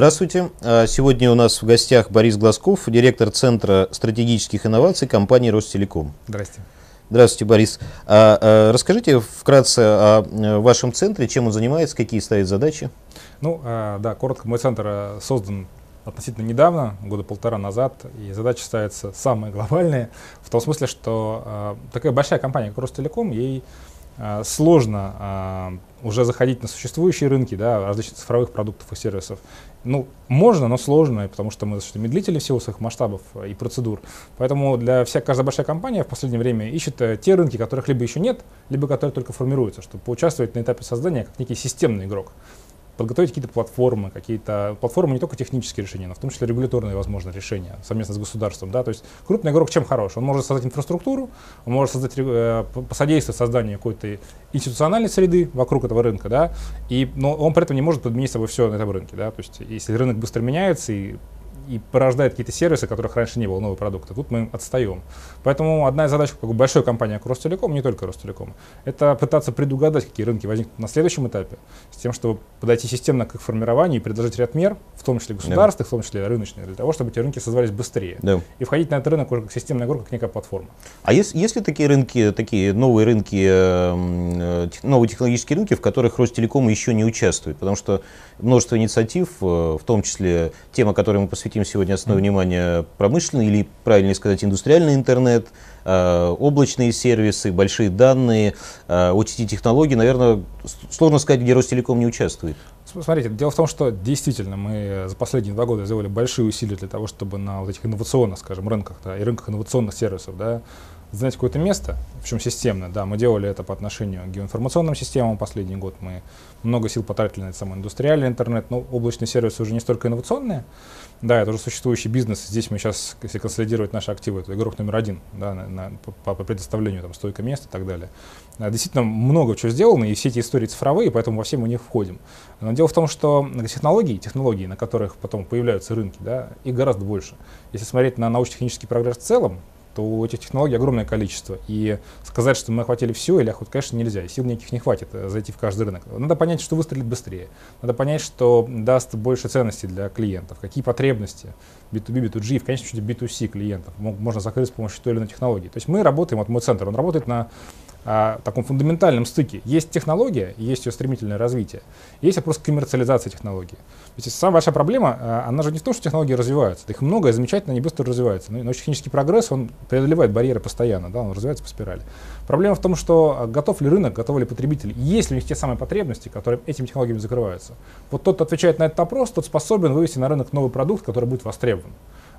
Здравствуйте. А, сегодня у нас в гостях Борис Глазков, директор Центра стратегических инноваций компании Ростелеком. Здравствуйте. Здравствуйте, Борис. А, а, расскажите вкратце о э, вашем центре, чем он занимается, какие ставит задачи. Ну, да, коротко, мой центр э, создан относительно недавно, года полтора назад, и задача ставится самая глобальная, в том смысле, что такая большая компания, как Ростелеком, ей сложно а, уже заходить на существующие рынки да, различных цифровых продуктов и сервисов. Ну, можно, но сложно, потому что мы достаточно медлители в силу своих масштабов и процедур. Поэтому для вся, каждая большая компания в последнее время ищет э, те рынки, которых либо еще нет, либо которые только формируются, чтобы поучаствовать на этапе создания как некий системный игрок подготовить какие-то платформы, какие-то платформы не только технические решения, но в том числе регуляторные, возможно, решения совместно с государством. Да? То есть крупный игрок чем хорош? Он может создать инфраструктуру, он может создать, э, посодействовать созданию какой-то институциональной среды вокруг этого рынка, да? и, но он при этом не может подменить собой все на этом рынке. Да? То есть если рынок быстро меняется и и порождает какие-то сервисы, которых раньше не было, новые продукты. Тут мы отстаем. Поэтому одна из задач как большой компании, как Ростелеком, не только Ростелеком, это пытаться предугадать, какие рынки возникнут на следующем этапе, с тем, чтобы подойти системно к их формированию и предложить ряд мер, в том числе государственных, да. в том числе рыночных, для того, чтобы эти рынки создавались быстрее. Да. И входить на этот рынок уже как системная игра, как некая платформа. А есть, есть ли такие рынки, такие новые рынки, э, новые технологические рынки, в которых Ростелеком еще не участвует? Потому что множество инициатив, э, в том числе тема, которой мы посвятим сегодня основное внимание, промышленный или, правильнее сказать, индустриальный интернет, э, облачные сервисы, большие данные, OTT-технологии, наверное, сложно сказать, где Ростелеком не участвует. Смотрите, дело в том, что действительно мы за последние два года сделали большие усилия для того, чтобы на вот этих инновационных, скажем, рынках да, и рынках инновационных сервисов да, занять какое-то место, причем системно. Да, мы делали это по отношению к геоинформационным системам последний год. Мы много сил потратили на этот самый индустриальный интернет, но облачные сервисы уже не столько инновационные, да, это уже существующий бизнес. Здесь мы сейчас, если консолидировать наши активы, это игрок номер один да, на, на, по, по предоставлению там, стойка мест и так далее. А, действительно, много чего сделано, и все эти истории цифровые, поэтому во все мы них входим. Но дело в том, что технологии, технологии, на которых потом появляются рынки, да, их гораздо больше. Если смотреть на научно-технический прогресс в целом, то у этих технологий огромное количество. И сказать, что мы охватили все или охват, конечно, нельзя. И сил никаких не хватит э, зайти в каждый рынок. Надо понять, что выстрелит быстрее. Надо понять, что даст больше ценностей для клиентов. Какие потребности B2B, B2G и в конечном счете B2C клиентов можно закрыть с помощью той или иной технологии. То есть мы работаем, вот мой центр, он работает на а, таком фундаментальном стыке. Есть технология, есть ее стремительное развитие, есть вопрос коммерциализации технологии. Есть самая большая проблема, а, она же не в том, что технологии развиваются. Их много, и замечательно, они быстро развиваются. Но научно-технический прогресс, он преодолевает барьеры постоянно, да, он развивается по спирали. Проблема в том, что а, готов ли рынок, готовы ли потребители, есть ли у них те самые потребности, которые этими технологиями закрываются. Вот тот, кто отвечает на этот вопрос, тот способен вывести на рынок новый продукт, который будет востребован.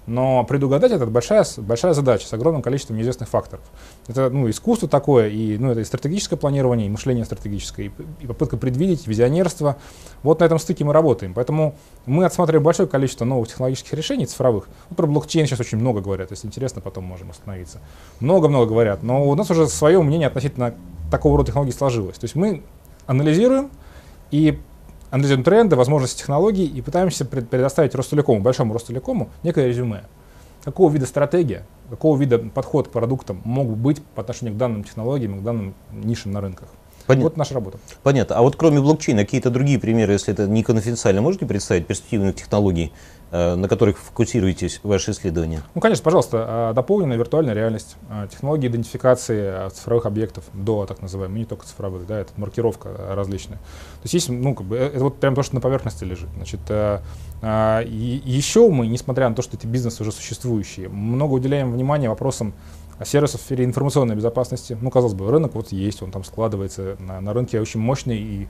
Но предугадать это большая, большая задача с огромным количеством неизвестных факторов. Это ну, искусство такое, и, ну, это и стратегическое планирование, и мышление стратегическое, и, и попытка предвидеть, визионерство. Вот на этом стыке мы работаем. Поэтому мы отсматриваем большое количество новых технологических решений цифровых. Ну, про блокчейн сейчас очень много говорят, если интересно, потом можем остановиться. Много-много говорят, но у нас уже свое мнение относительно такого рода технологий сложилось. То есть мы анализируем и анализируем тренды, возможности технологий и пытаемся предоставить Ростелекому, большому Ростелекому, некое резюме. Какого вида стратегия, какого вида подход к продуктам мог быть по отношению к данным технологиям, к данным нишам на рынках. Понятно. Вот наша работа. Понятно. А вот кроме блокчейна, какие-то другие примеры, если это не конфиденциально, можете представить перспективных технологий, на которых фокусируетесь ваши исследования? Ну, конечно, пожалуйста, а, дополненная виртуальная реальность, а, технологии идентификации цифровых объектов до так называемых, не только цифровых, да, это маркировка различная. То есть есть, ну, как бы, э, это вот прям то, что на поверхности лежит. Значит, и еще мы, несмотря на то, что эти бизнесы уже существующие, много уделяем внимания вопросам сервисов в сфере информационной безопасности. Ну, казалось бы, рынок вот есть, он там складывается, на, на рынке очень мощный и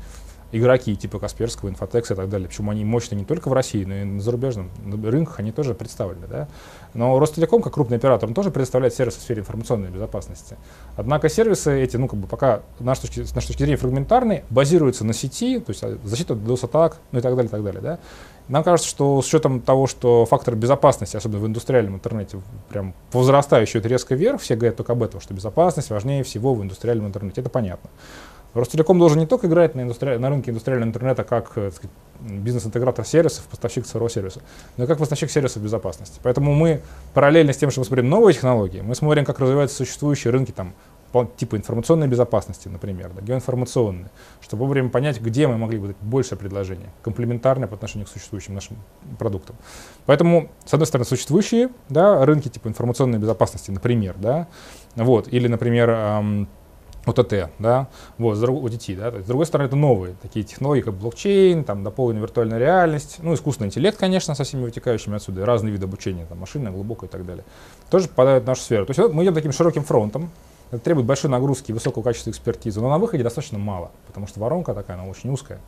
игроки типа Касперского, Инфотекса и так далее. Причем они мощны не только в России, но и на зарубежном рынках они тоже представлены. Да? Но Ростелеком, как крупный оператор, он тоже предоставляет сервисы в сфере информационной безопасности. Однако сервисы эти, ну, как бы пока с нашей точки, с нашей точки зрения фрагментарные, базируются на сети, то есть а, защита от DOS-атак, ну и так далее, и так далее. Да? Нам кажется, что с учетом того, что фактор безопасности, особенно в индустриальном интернете, прям возрастающий резко вверх, все говорят только об этом, что безопасность важнее всего в индустриальном интернете. Это понятно. Ростелеком должен не только играть на, индустри... на рынке индустриального интернета как э, бизнес-интегратор сервисов, поставщик своего сервиса, но и как поставщик сервисов безопасности. Поэтому мы параллельно с тем, что мы смотрим новые технологии, мы смотрим, как развиваются существующие рынки там, типа информационной безопасности, например, да, геоинформационной, чтобы вовремя понять, где мы могли бы дать больше предложения, комплементарное по отношению к существующим нашим продуктам. Поэтому, с одной стороны, существующие да, рынки типа информационной безопасности, например, да, вот, или, например, эм, ОТТ, да, вот, с OTT, да, с другой стороны, это новые такие технологии, как блокчейн, там, дополненная виртуальная реальность, ну, искусственный интеллект, конечно, со всеми вытекающими отсюда, разные виды обучения, там, машинное, глубокое и так далее, тоже попадают в нашу сферу. То есть вот мы идем таким широким фронтом, это требует большой нагрузки и высокого качества экспертизы, но на выходе достаточно мало, потому что воронка такая, она очень узкая.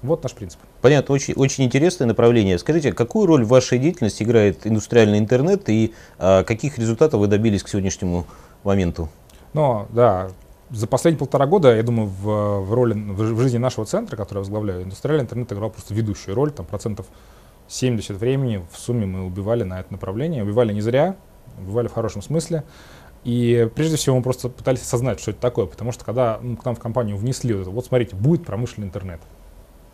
Вот наш принцип. Понятно, очень, очень интересное направление. Скажите, какую роль в вашей деятельности играет индустриальный интернет и а, каких результатов вы добились к сегодняшнему моменту? Ну, да, за последние полтора года, я думаю, в, в роли, в, жизни нашего центра, который я возглавляю, индустриальный интернет играл просто ведущую роль, там процентов 70 времени в сумме мы убивали на это направление, убивали не зря, убивали в хорошем смысле. И прежде всего мы просто пытались осознать, что это такое, потому что когда ну, к нам в компанию внесли вот это, вот смотрите, будет промышленный интернет.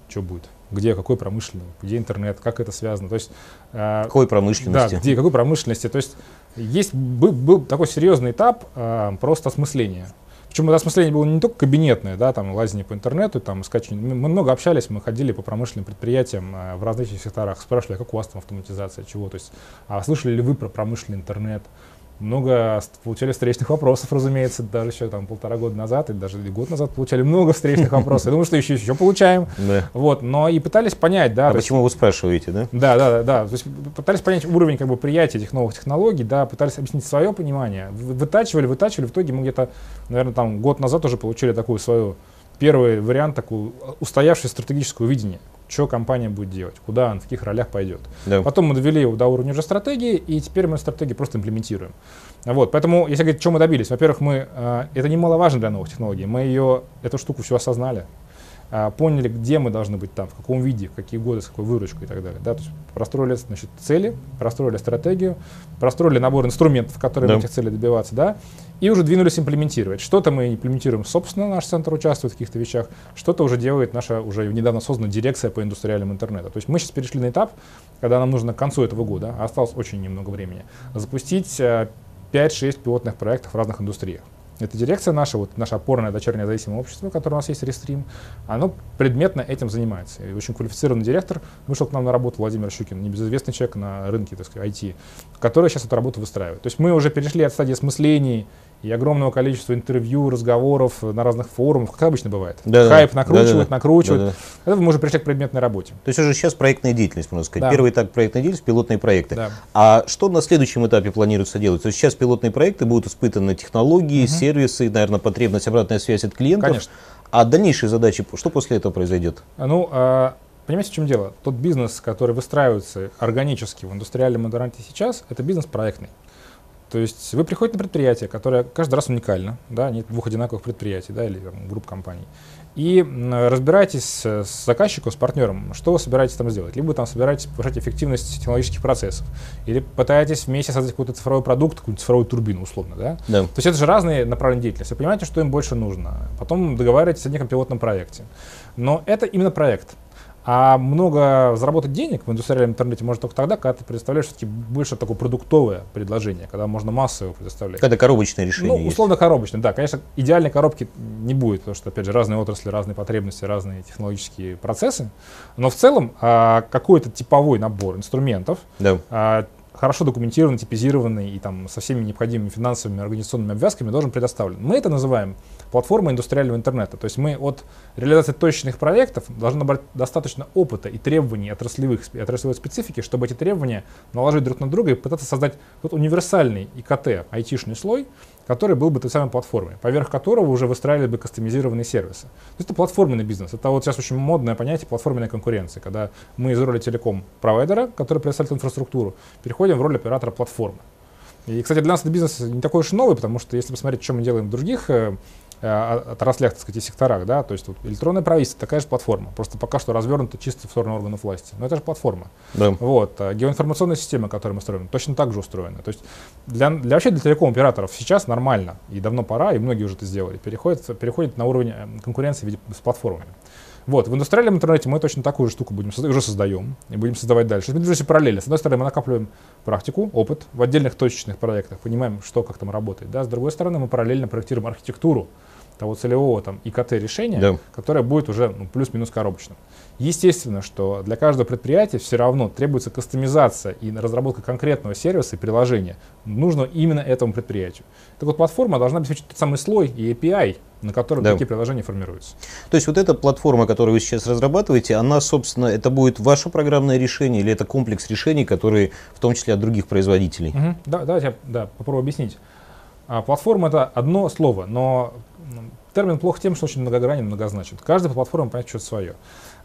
Что будет? Где, какой промышленный? Где интернет? Как это связано? То есть, э, какой промышленности? Да, где, какой промышленности? То есть есть, был, был такой серьезный этап э, просто осмысления. Причем это осмысление было не только кабинетное, да, там лазение по интернету, там скачивание. Мы много общались, мы ходили по промышленным предприятиям э, в различных секторах, спрашивали, как у вас там автоматизация, чего, то есть, а слышали ли вы про промышленный интернет, много получали встречных вопросов, разумеется, даже еще там полтора года назад, и даже год назад получали много встречных вопросов. Я думаю, что еще, еще получаем. Да. Вот, но и пытались понять, да. А почему есть, вы спрашиваете, да? Да, да, да, да. То есть пытались понять уровень как бы приятия этих новых технологий, да, пытались объяснить свое понимание. Вытачивали, вытачивали. В итоге мы где-то, наверное, там год назад уже получили такую свою первый вариант, такую устоявшее стратегическое видение что компания будет делать, куда она, в каких ролях пойдет. Да. Потом мы довели его до уровня уже стратегии, и теперь мы стратегии просто имплементируем. Вот, поэтому, если говорить, что мы добились, во-первых, мы, э, это немаловажно для новых технологий, мы ее, эту штуку все осознали, а, поняли, где мы должны быть там, в каком виде, в какие годы, с какой выручкой и так далее. Да? То есть простроили значит, цели, простроили стратегию, простроили набор инструментов, которые да. этих целей добиваться, да, и уже двинулись имплементировать. Что-то мы имплементируем, собственно, наш центр участвует в каких-то вещах, что-то уже делает наша уже недавно созданная дирекция по индустриальному интернету. То есть мы сейчас перешли на этап, когда нам нужно к концу этого года, а осталось очень немного времени, запустить 5-6 э, пилотных проектов в разных индустриях. Эта дирекция наша, вот наша опорное дочернее зависимое общество, которое у нас есть, Рестрим, оно предметно этим занимается. И очень квалифицированный директор вышел к нам на работу, Владимир Щукин, небезызвестный человек на рынке, так сказать, IT, который сейчас эту работу выстраивает. То есть мы уже перешли от стадии осмыслений и огромного количества интервью, разговоров на разных форумах, как обычно бывает. Да, Хайп да, накручивает, да, накручивает. Да, да. Это мы уже пришли к предметной работе. То есть уже сейчас проектная деятельность, можно сказать. Да. Первый этап проектной деятельности, пилотные проекты. Да. А что на следующем этапе планируется делать? То есть сейчас пилотные проекты будут испытаны технологии, угу. сервисы, наверное, потребность, обратная связь от клиентов. Конечно. А дальнейшие задачи, что после этого произойдет? Ну, а, понимаете, в чем дело? Тот бизнес, который выстраивается органически в индустриальном интернете сейчас, это бизнес проектный. То есть вы приходите на предприятие, которое каждый раз уникально, да, нет двух одинаковых предприятий, да, или там, групп компаний, и разбираетесь с заказчиком, с партнером, что вы собираетесь там сделать. Либо там собираетесь повышать эффективность технологических процессов, или пытаетесь вместе создать какой-то цифровой продукт, какую-то цифровую турбину, условно, да? да. То есть это же разные направления деятельности. Вы понимаете, что им больше нужно. Потом договариваетесь о неком пилотном проекте. Но это именно проект. А много заработать денег в индустриальном интернете можно только тогда, когда ты предоставляешь все-таки больше такое продуктовое предложение, когда можно массово предоставлять. Когда коробочное решение Ну, условно коробочное, да. Конечно, идеальной коробки не будет, потому что, опять же, разные отрасли, разные потребности, разные технологические процессы. Но в целом а, какой-то типовой набор инструментов, да. а, хорошо документированный, типизированный и там со всеми необходимыми финансовыми организационными обвязками должен предоставлен. Мы это называем платформой индустриального интернета. То есть мы от реализации точных проектов должны набрать достаточно опыта и требований отраслевых, отраслевой специфики, чтобы эти требования наложить друг на друга и пытаться создать вот универсальный ИКТ, айтишный слой, который был бы той самой платформой, поверх которого уже выстраивали бы кастомизированные сервисы. То есть это платформенный бизнес. Это вот сейчас очень модное понятие платформенной конкуренции, когда мы из роли телеком-провайдера, который предоставляет инфраструктуру, переходим в роль оператора платформы. И, кстати, для нас этот бизнес не такой уж новый, потому что если посмотреть, что мы делаем в других Э, отраслях, так сказать, и секторах, да, то есть вот, электронное правительство такая же платформа, просто пока что развернута чисто в сторону органов власти, но это же платформа. Да. Вот, а геоинформационная система, которую мы строим, точно так же устроена. То есть для, для вообще для телеком-операторов сейчас нормально, и давно пора, и многие уже это сделали, переходит, переходит на уровень э, конкуренции с платформами. Вот, в индустриальном интернете мы точно такую же штуку будем уже создаем и будем создавать дальше. Мы движемся параллельно. С одной стороны, мы накапливаем практику, опыт в отдельных точечных проектах, понимаем, что как там работает. Да? С другой стороны, мы параллельно проектируем архитектуру того целевого там ИКТ-решения, да. которое будет уже ну, плюс-минус коробочным. Естественно, что для каждого предприятия все равно требуется кастомизация и разработка конкретного сервиса и приложения. Нужно именно этому предприятию. Так вот, платформа должна обеспечить тот самый слой и API, на котором да. такие приложения формируются. То есть вот эта платформа, которую вы сейчас разрабатываете, она, собственно, это будет ваше программное решение или это комплекс решений, которые в том числе от других производителей? Угу. Да, давайте я да, попробую объяснить. А, платформа это одно слово, но термин плохо тем, что очень многогранен, многозначен. Каждая платформа понять что-то свое.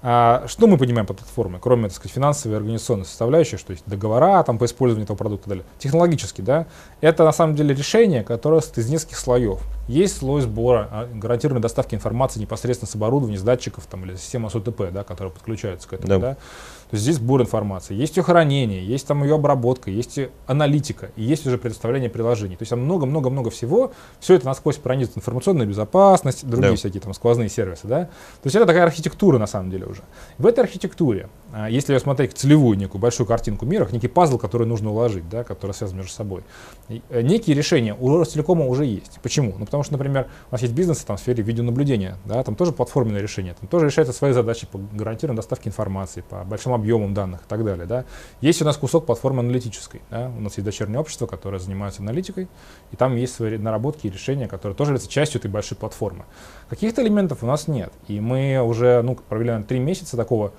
А, что мы понимаем под платформой, кроме, так сказать, финансовой и организационной составляющей, что есть договора там, по использованию этого продукта и далее. Технологически, да, это на самом деле решение, которое из нескольких слоев. Есть слой сбора, а, гарантированной доставки информации непосредственно с оборудования, с датчиков там, или система СОТП, да, которая подключается к этому. Да. Да. То есть здесь сбор информации, есть ее хранение, есть там ее обработка, есть аналитика, и есть уже предоставление приложений. То есть там много-много-много всего. Все это насквозь пронизит информационная безопасность, другие да. всякие там сквозные сервисы. Да? То есть это такая архитектура на самом деле уже. В этой архитектуре, если смотреть целевую некую большую картинку мира, некий пазл, который нужно уложить, да, который связан между собой, э, некие решения у Ростелекома уже есть. Почему? Ну потому что, например, у нас есть бизнесы там, в сфере видеонаблюдения, да, там тоже платформенное решение, там тоже решаются свои задачи по гарантированной доставке информации, по большому объемам данных и так далее. Да. Есть у нас кусок платформы аналитической. Да. У нас есть дочернее общество, которое занимается аналитикой, и там есть свои наработки и решения, которые тоже являются частью этой большой платформы. Каких-то элементов у нас нет. И мы уже ну, провели три месяца такого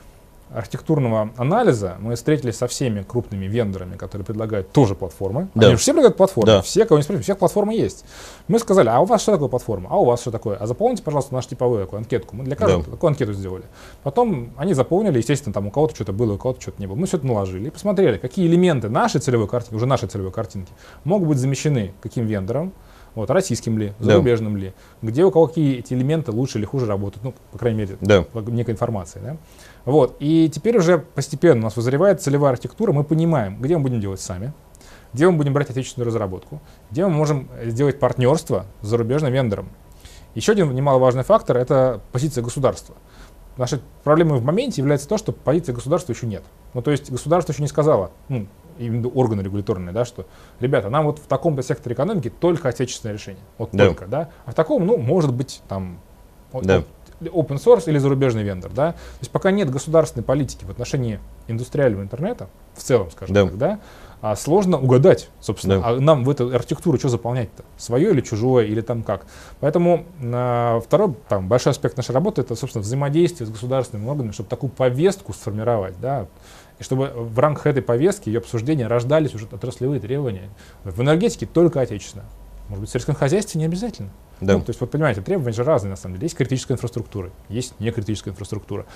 архитектурного анализа мы встретились со всеми крупными вендорами, которые предлагают тоже платформы. Да. Они же все предлагают платформы. Да. Все, кого не спросим, у всех платформы есть. Мы сказали, а у вас что такое платформа? А у вас что такое? А заполните, пожалуйста, нашу типовую такую анкетку. Мы для каждого да. такую анкету сделали. Потом они заполнили, естественно, там у кого-то что-то было, у кого-то что-то не было. Мы все это наложили и посмотрели, какие элементы нашей целевой картинки, уже нашей целевой картинки, могут быть замещены каким вендором, вот, российским ли, зарубежным да. ли, где у кого какие эти элементы лучше или хуже работают, ну, по крайней мере, да. некой информации. Да? Вот. И теперь уже постепенно у нас вызревает целевая архитектура, мы понимаем, где мы будем делать сами, где мы будем брать отечественную разработку, где мы можем сделать партнерство с зарубежным вендором. Еще один немаловажный фактор – это позиция государства. Нашей проблемой в моменте является то, что позиции государства еще нет. Ну, то есть государство еще не сказало, ну, именно органы регуляторные, да, что, ребята, нам вот в таком-то секторе экономики только отечественное решение. Вот да. только, да. А в таком, ну, может быть, там, да open source или зарубежный вендор, да. То есть пока нет государственной политики в отношении индустриального интернета, в целом, скажем да. так, да, а сложно угадать, собственно, да. а нам в эту архитектуру что заполнять-то? Свое или чужое, или там как? Поэтому э, второй там, большой аспект нашей работы это, собственно, взаимодействие с государственными органами, чтобы такую повестку сформировать, да, и чтобы в рамках этой повестки, ее обсуждения рождались уже отраслевые требования. В энергетике только отечественно. Может быть, в сельском хозяйстве не обязательно. Да. Ну, то есть, вот понимаете, требования же разные на самом деле. Есть критическая инфраструктура, есть некритическая инфраструктура.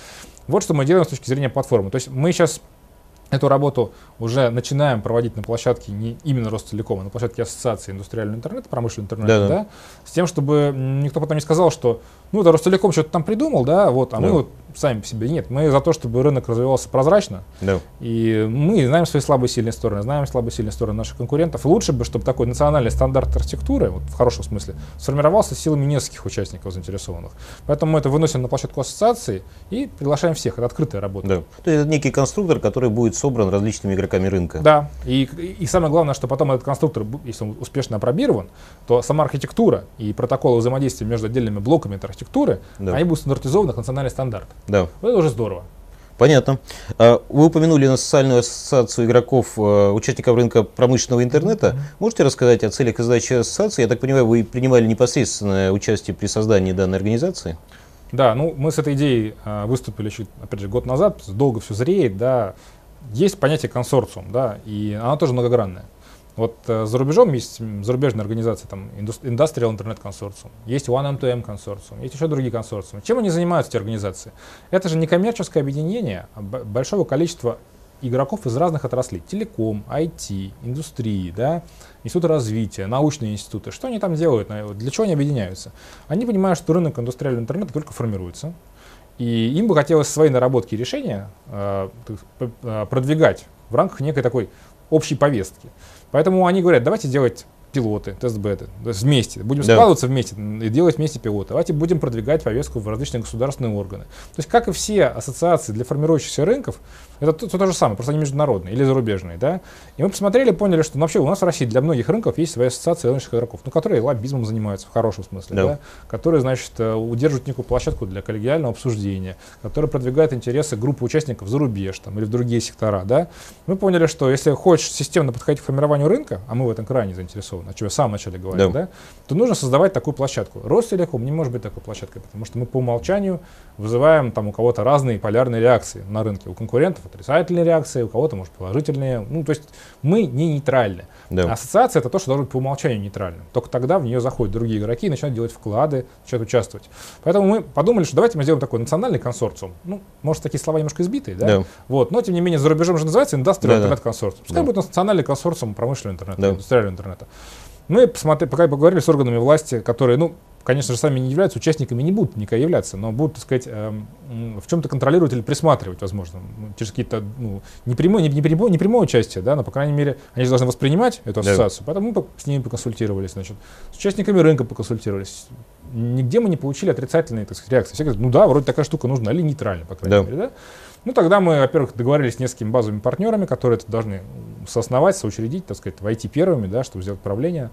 Вот что мы делаем с точки зрения платформы. То есть мы сейчас Эту работу уже начинаем проводить на площадке не именно Ростелекома, а на площадке Ассоциации индустриального интернета, промышленного интернета, да, да. да, с тем, чтобы никто потом не сказал, что ну это Ростелеком что-то там придумал, да, вот, а да. мы вот сами по себе нет. Мы за то, чтобы рынок развивался прозрачно, да. и мы знаем свои слабые и сильные стороны, знаем слабые и сильные стороны наших конкурентов. лучше бы, чтобы такой национальный стандарт архитектуры, вот в хорошем смысле, сформировался силами нескольких участников заинтересованных. Поэтому мы это выносим на площадку ассоциации и приглашаем всех. Это открытая работа. Да. То есть это некий конструктор, который будет собран различными игроками рынка. Да, и, и самое главное, что потом этот конструктор, если он успешно опробирован, то сама архитектура и протоколы взаимодействия между отдельными блоками этой архитектуры, да. они будут стандартизованы как национальный стандарт. Да. Вот это уже здорово. Понятно. А, вы упомянули национальную ассоциацию игроков, э, участников рынка промышленного интернета. Можете рассказать о целях и задачах ассоциации? Я так понимаю, вы принимали непосредственное участие при создании данной организации? Да, ну мы с этой идеей э, выступили еще, опять же, год назад, долго все зреет, да, есть понятие консорциум, да, и она тоже многогранная. Вот э, за рубежом есть зарубежные организации, там Industrial Internet Consortium, есть One M2M консорциум, есть еще другие консорциумы. Чем они занимаются, эти организации? Это же не коммерческое объединение а большого количества игроков из разных отраслей. Телеком, IT, индустрии, да, институты развития, научные институты. Что они там делают? Для чего они объединяются? Они понимают, что рынок индустриального интернета только формируется, и им бы хотелось свои наработки и решения э, продвигать в рамках некой такой общей повестки. Поэтому они говорят, давайте делать пилоты, тест-беты, то есть вместе, будем Да. складываться вместе и делать вместе пилоты. Давайте будем продвигать повестку в различные государственные органы. То есть, как и все ассоциации для формирующихся рынков, это то, то же самое, просто они международные или зарубежные, да. И мы посмотрели, поняли, что ну, вообще у нас в России для многих рынков есть своя ассоциация рыночных игроков, ну, которые лоббизмом занимаются в хорошем смысле, Да. да, которые, значит, э, удерживают некую площадку для коллегиального обсуждения, которые продвигают интересы группы участников за рубеж там, или в другие сектора, да. Мы поняли, что если хочешь системно подходить к формированию рынка, а мы в этом крайне заинтересованы, о чем я в самом начале говорил, Да. да, то нужно создавать такую площадку. Ростелеком не может быть такой площадкой, потому что мы по умолчанию вызываем там у кого-то разные полярные реакции на рынке. У конкурентов отрицательные реакции, у кого-то, может, положительные. Ну, то есть мы не нейтральны. Да. Ассоциация это то, что должно быть по умолчанию нейтральным. Только тогда в нее заходят другие игроки и начинают делать вклады, начинают участвовать. Поэтому мы подумали, что давайте мы сделаем такой национальный консорциум. Ну, может, такие слова немножко избитые, да? Да. Вот, но тем не менее за рубежом же называется Industrial Да. Internet Consortium. Пускай Да. будет национальный консорциум промышленного интернета, Да. индустриального интернета. Мы посмотри, пока поговорили с органами власти, которые, ну, конечно же, сами не являются участниками, не будут никогда являться, но будут, так сказать, эм, в чем-то контролировать или присматривать, возможно, м, через какие-то, ну, не прямое, не, не прямое, не прямое участие, да, но, по крайней мере, они же должны воспринимать эту Да. ассоциацию. Поэтому мы с ними поконсультировались, значит, с участниками рынка поконсультировались. Нигде мы не получили отрицательные, так сказать, реакции. Все говорят, ну да, вроде такая штука нужна, или нейтрально, по крайней Да. мере, да. Ну, тогда мы, во-первых, договорились с несколькими базовыми партнерами, которые это должны соосновать, соучредить, так сказать, войти первыми, да, чтобы сделать правление.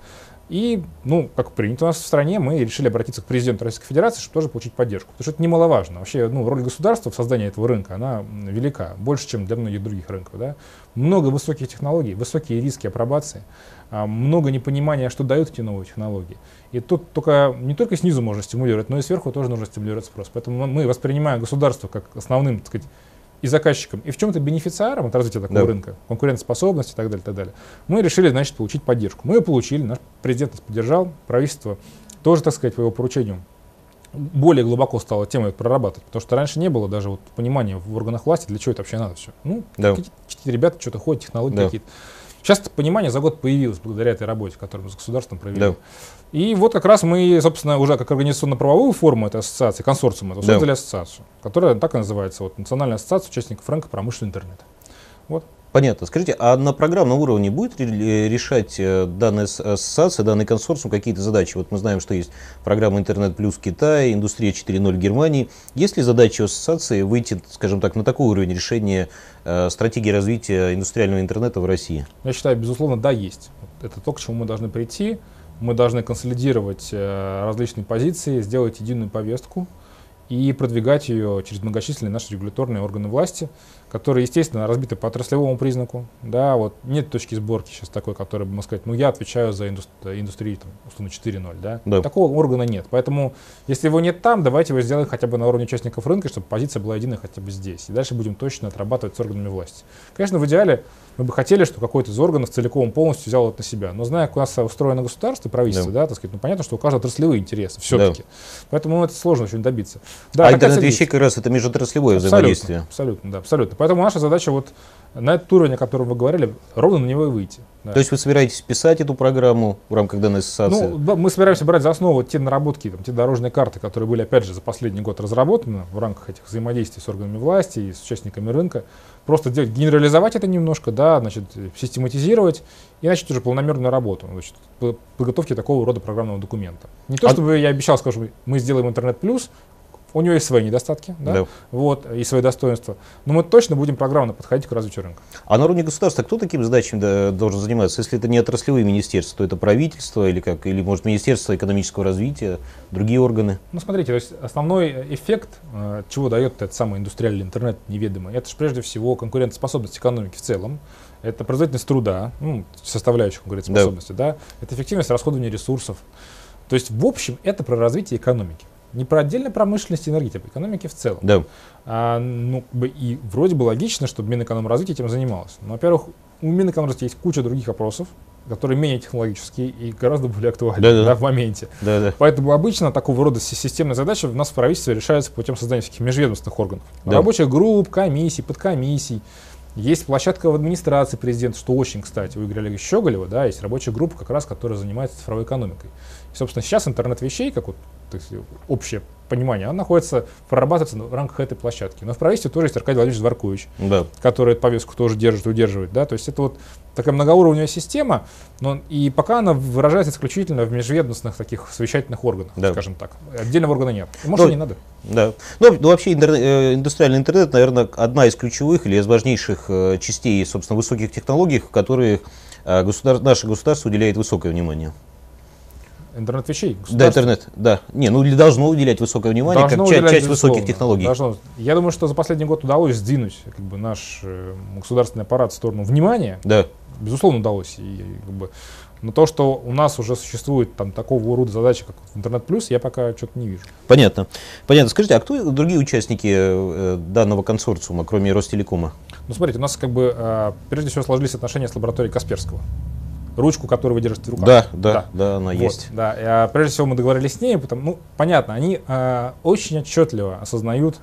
И, ну, как принято у нас в стране, мы решили обратиться к президенту Российской Федерации, чтобы тоже получить поддержку. Потому что это немаловажно. Вообще, ну, роль государства в создании этого рынка, она велика, больше, чем для многих других рынков. Да? Много высоких технологий, высокие риски апробации, а, много непонимания, что дают эти новые технологии. И тут только не только снизу можно стимулировать, но и сверху тоже нужно стимулировать спрос. Поэтому мы воспринимаем государство как основным, так сказать, и заказчиком, и в чем-то бенефициаром от развития такого Да. рынка, конкурентоспособности и так далее, так далее. Мы решили, значит, получить поддержку. Мы ее получили, наш президент нас поддержал, правительство тоже, так сказать, по его поручению более глубоко стало эту прорабатывать, потому что раньше не было даже вот понимания в органах власти, для чего это вообще надо все. Ну, Да. какие-то ребята что-то ходят, технологии Да. какие-то. Сейчас это понимание за год появилось благодаря этой работе, которую мы с государством провели. Да. И вот как раз мы, собственно, уже как организационно-правовую форму этой ассоциации, консорциума, эту, Да. создали ассоциацию, которая так и называется, вот, Национальная ассоциация участников рынка промышленного интернета. Вот. Понятно. Скажите, а на программном уровне будет ре- решать э, данная ас- ассоциация, данный консорциум какие-то задачи? Вот мы знаем, что есть программа «Интернет плюс Китай», «Индустрия 4.0 Германии». Есть ли задача ассоциации выйти, скажем так, на такой уровень решения э, стратегии развития индустриального интернета в России? Я считаю, безусловно, да, есть. Это то, к чему мы должны прийти. Мы должны консолидировать э, различные позиции, сделать единую повестку и продвигать ее через многочисленные наши регуляторные органы власти, которые, естественно, разбиты по отраслевому признаку. Да, вот нет точки сборки сейчас такой, которая бы мог сказать, ну я отвечаю за индус- индустрию, там, условно, 4.0. Да? Да. Такого органа нет. Поэтому, если его нет там, давайте его сделаем хотя бы на уровне участников рынка, чтобы позиция была единая хотя бы здесь. И дальше будем точно отрабатывать с органами власти. Конечно, в идеале мы бы хотели, чтобы какой-то из органов целиком полностью взял это на себя. Но зная, как у нас устроено государство, правительство, да. так сказать, ну понятно, что у каждого отраслевые интересы все-таки. Поэтому ну, это сложно очень добиться. Да, а интернет вещей как раз это межотраслевое Абсолютно, взаимодействие. Абсолютно, да, абсолютно. Поэтому наша задача вот на этот уровень, о котором вы говорили, ровно на него и выйти. да. То есть вы собираетесь писать эту программу в рамках данной ассоциации? Ну, да, мы собираемся брать за основу те наработки, там, те дорожные карты, которые были, опять же, за последний год разработаны в рамках этих взаимодействий с органами власти и с участниками рынка. Просто делать, генерализовать это немножко, да, значит, систематизировать и начать уже полномерную работу, значит, по подготовке такого рода программного документа. Не то, А- чтобы я обещал, скажем, мы сделаем интернет плюс, у него есть свои недостатки, да, Да. вот, и свои достоинства, но мы точно будем программно подходить к развитию рынка. А на уровне государства кто такими задачами да, должен заниматься? Если это не отраслевые министерства, то это правительство или как? Или, может, Министерство экономического развития, другие органы? Ну, смотрите, то есть основной эффект, э, чего дает этот самый индустриальный интернет неведомый, это же прежде всего конкурентоспособность экономики в целом, это производительность труда, ну, составляющая конкурентоспособности, да. это эффективность расходования ресурсов. То есть, в общем, это про развитие экономики. Не про отдельную промышленность и энергетику, а экономики в целом. Да. А, ну, и вроде бы логично, чтобы Минэкономразвитие этим занималось. Но, во-первых, у Минэкономразвития есть куча других вопросов, которые менее технологические и гораздо более актуальны Да-да. да, в моменте. Да, да. Поэтому обычно такого рода си- системные задачи у нас в правительстве решаются путем создания всяких межведомственных органов. Да. Рабочих групп, комиссий, подкомиссий. Есть площадка в администрации президента, что очень, кстати, у Игоря Олеговича Щеголева, да, есть рабочая группа, как раз, которая занимается цифровой экономикой. И, собственно, сейчас интернет вещей, как вот то есть общее понимание, она находится, прорабатывается в рамках этой площадки. Но в правительстве тоже есть Аркадий Владимирович Дворкович, да. который эту повестку тоже держит, удерживает. Да? То есть это вот такая многоуровневая система, но и пока она выражается исключительно в межведомственных таких совещательных органах, да. скажем так. Отдельного органа нет. может, ну, не надо. Да. Ну, ну вообще интернет, э, индустриальный интернет, наверное, одна из ключевых или из важнейших э, частей, собственно, высоких технологий, которые э, государ... наше государство уделяет высокое внимание. Интернет вещей. Да, интернет, да. Не, ну или должно уделять высокое внимание, должно как часть, часть высоких технологий. Должно. Я думаю, что за последний год удалось сдвинуть как бы, наш э, государственный аппарат в сторону внимания. Да. Безусловно, удалось. И, как бы, но то, что у нас уже существует там такого рода задачи, как интернет плюс, я пока что-то не вижу. Понятно. Понятно. Скажите, а кто другие участники э, данного консорциума, кроме Ростелекома? Ну, смотрите, у нас как бы э, прежде всего сложились отношения с лабораторией Касперского ручку, которую вы держите в руках. Да, да, да, да она вот, есть. Да, и, а, прежде всего мы договорились с ней, потому, ну, понятно, они а, очень отчетливо осознают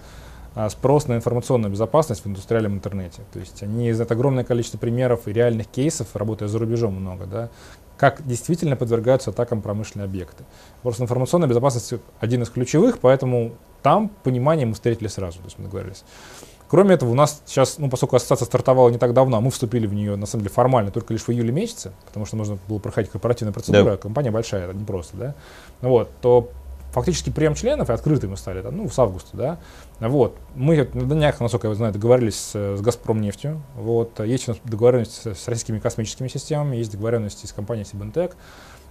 а, спрос на информационную безопасность в индустриальном интернете. То есть они знают огромное количество примеров и реальных кейсов, работая за рубежом много, да, как действительно подвергаются атакам промышленные объекты. Просто информационная безопасность один из ключевых, поэтому там понимание мы встретили сразу, то есть мы договорились. Кроме этого, у нас сейчас, ну, поскольку ассоциация стартовала не так давно, а мы вступили в нее, на самом деле, формально только лишь в июле месяце, потому что нужно было проходить корпоративная процедура, да. компания большая, это не просто, да, вот, то фактически прием членов и открытый мы стали, ну, с августа, да, вот, мы на днях, насколько я знаю, договорились с, с «Газпромнефтью», вот, есть у нас договоренность с, российскими космическими системами, есть договоренности с компанией «Сибентек»,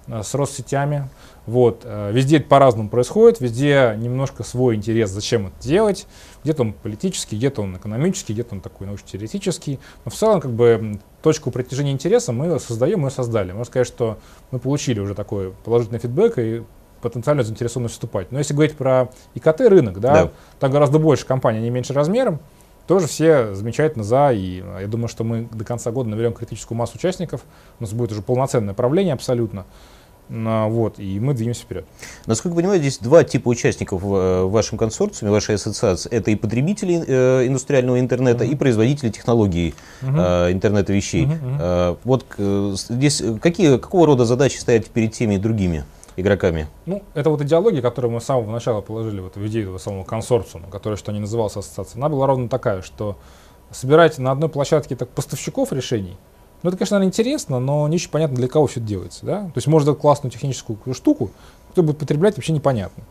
с Россетями. Вот. Э, везде это по-разному происходит, везде немножко свой интерес, зачем это делать. Где-то он политический, где-то он экономический, где-то он такой научно-теоретический. Но в целом, как бы, точку притяжения интереса мы создаем, мы создали. Можно сказать, что мы получили уже такой положительный фидбэк и потенциально заинтересованы вступать. Но если говорить про ИКТ рынок, да, да. там гораздо больше компаний, не меньше размером, тоже все замечательно за, и я думаю, что мы до конца года наберем критическую массу участников, у нас будет уже полноценное правление абсолютно, вот, и мы двинемся вперед. Насколько я понимаю, здесь два типа участников в э, вашем консорциуме, вашей ассоциации. Это и потребители э, индустриального интернета, uh-huh. и производители технологий uh-huh. интернета вещей. Uh-huh. Вот здесь какие, какого рода задачи стоят перед теми и другими? игроками? Ну, это вот идеология, которую мы с самого начала положили вот в идею этого самого консорциума, который что не назывался ассоциацией. Она была ровно такая, что собирать на одной площадке так поставщиков решений, ну, это, конечно, наверное, интересно, но не очень понятно, для кого все это делается. Да? То есть можно классную техническую штуку, кто будет потреблять, вообще непонятно.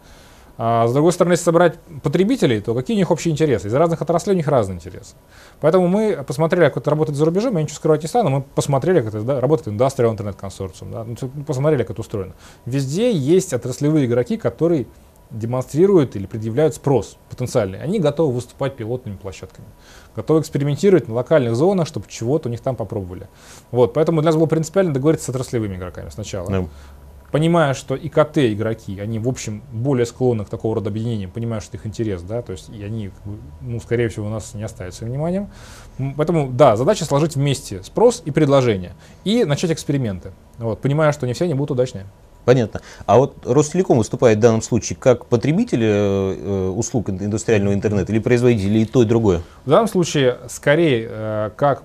А с другой стороны, если собрать потребителей, то какие у них общие интересы? Из разных отраслей у них разные интересы. Поэтому мы посмотрели, как это работает за рубежом, я ничего скрывать не стану, мы посмотрели, как это да, работает Industrial Internet Consortium, да, ну, посмотрели, как это устроено. Везде есть отраслевые игроки, которые демонстрируют или предъявляют спрос потенциальный. Они готовы выступать пилотными площадками готовы экспериментировать на локальных зонах, чтобы чего-то у них там попробовали. Вот, поэтому для нас было принципиально договориться с отраслевыми игроками сначала. Да. Понимая, что ИКТ игроки, они, в общем, более склонны к такого рода объединениям, понимая, что их интерес, да, то есть и они, ну, скорее всего, у нас не оставят своим вниманием. Поэтому, да, задача сложить вместе спрос и предложение и начать эксперименты, вот, понимая, что не все они будут удачные. Понятно. А вот Ростелеком выступает в данном случае как потребитель э, услуг индустриального интернета или производитель, и то, и другое? В данном случае скорее э, как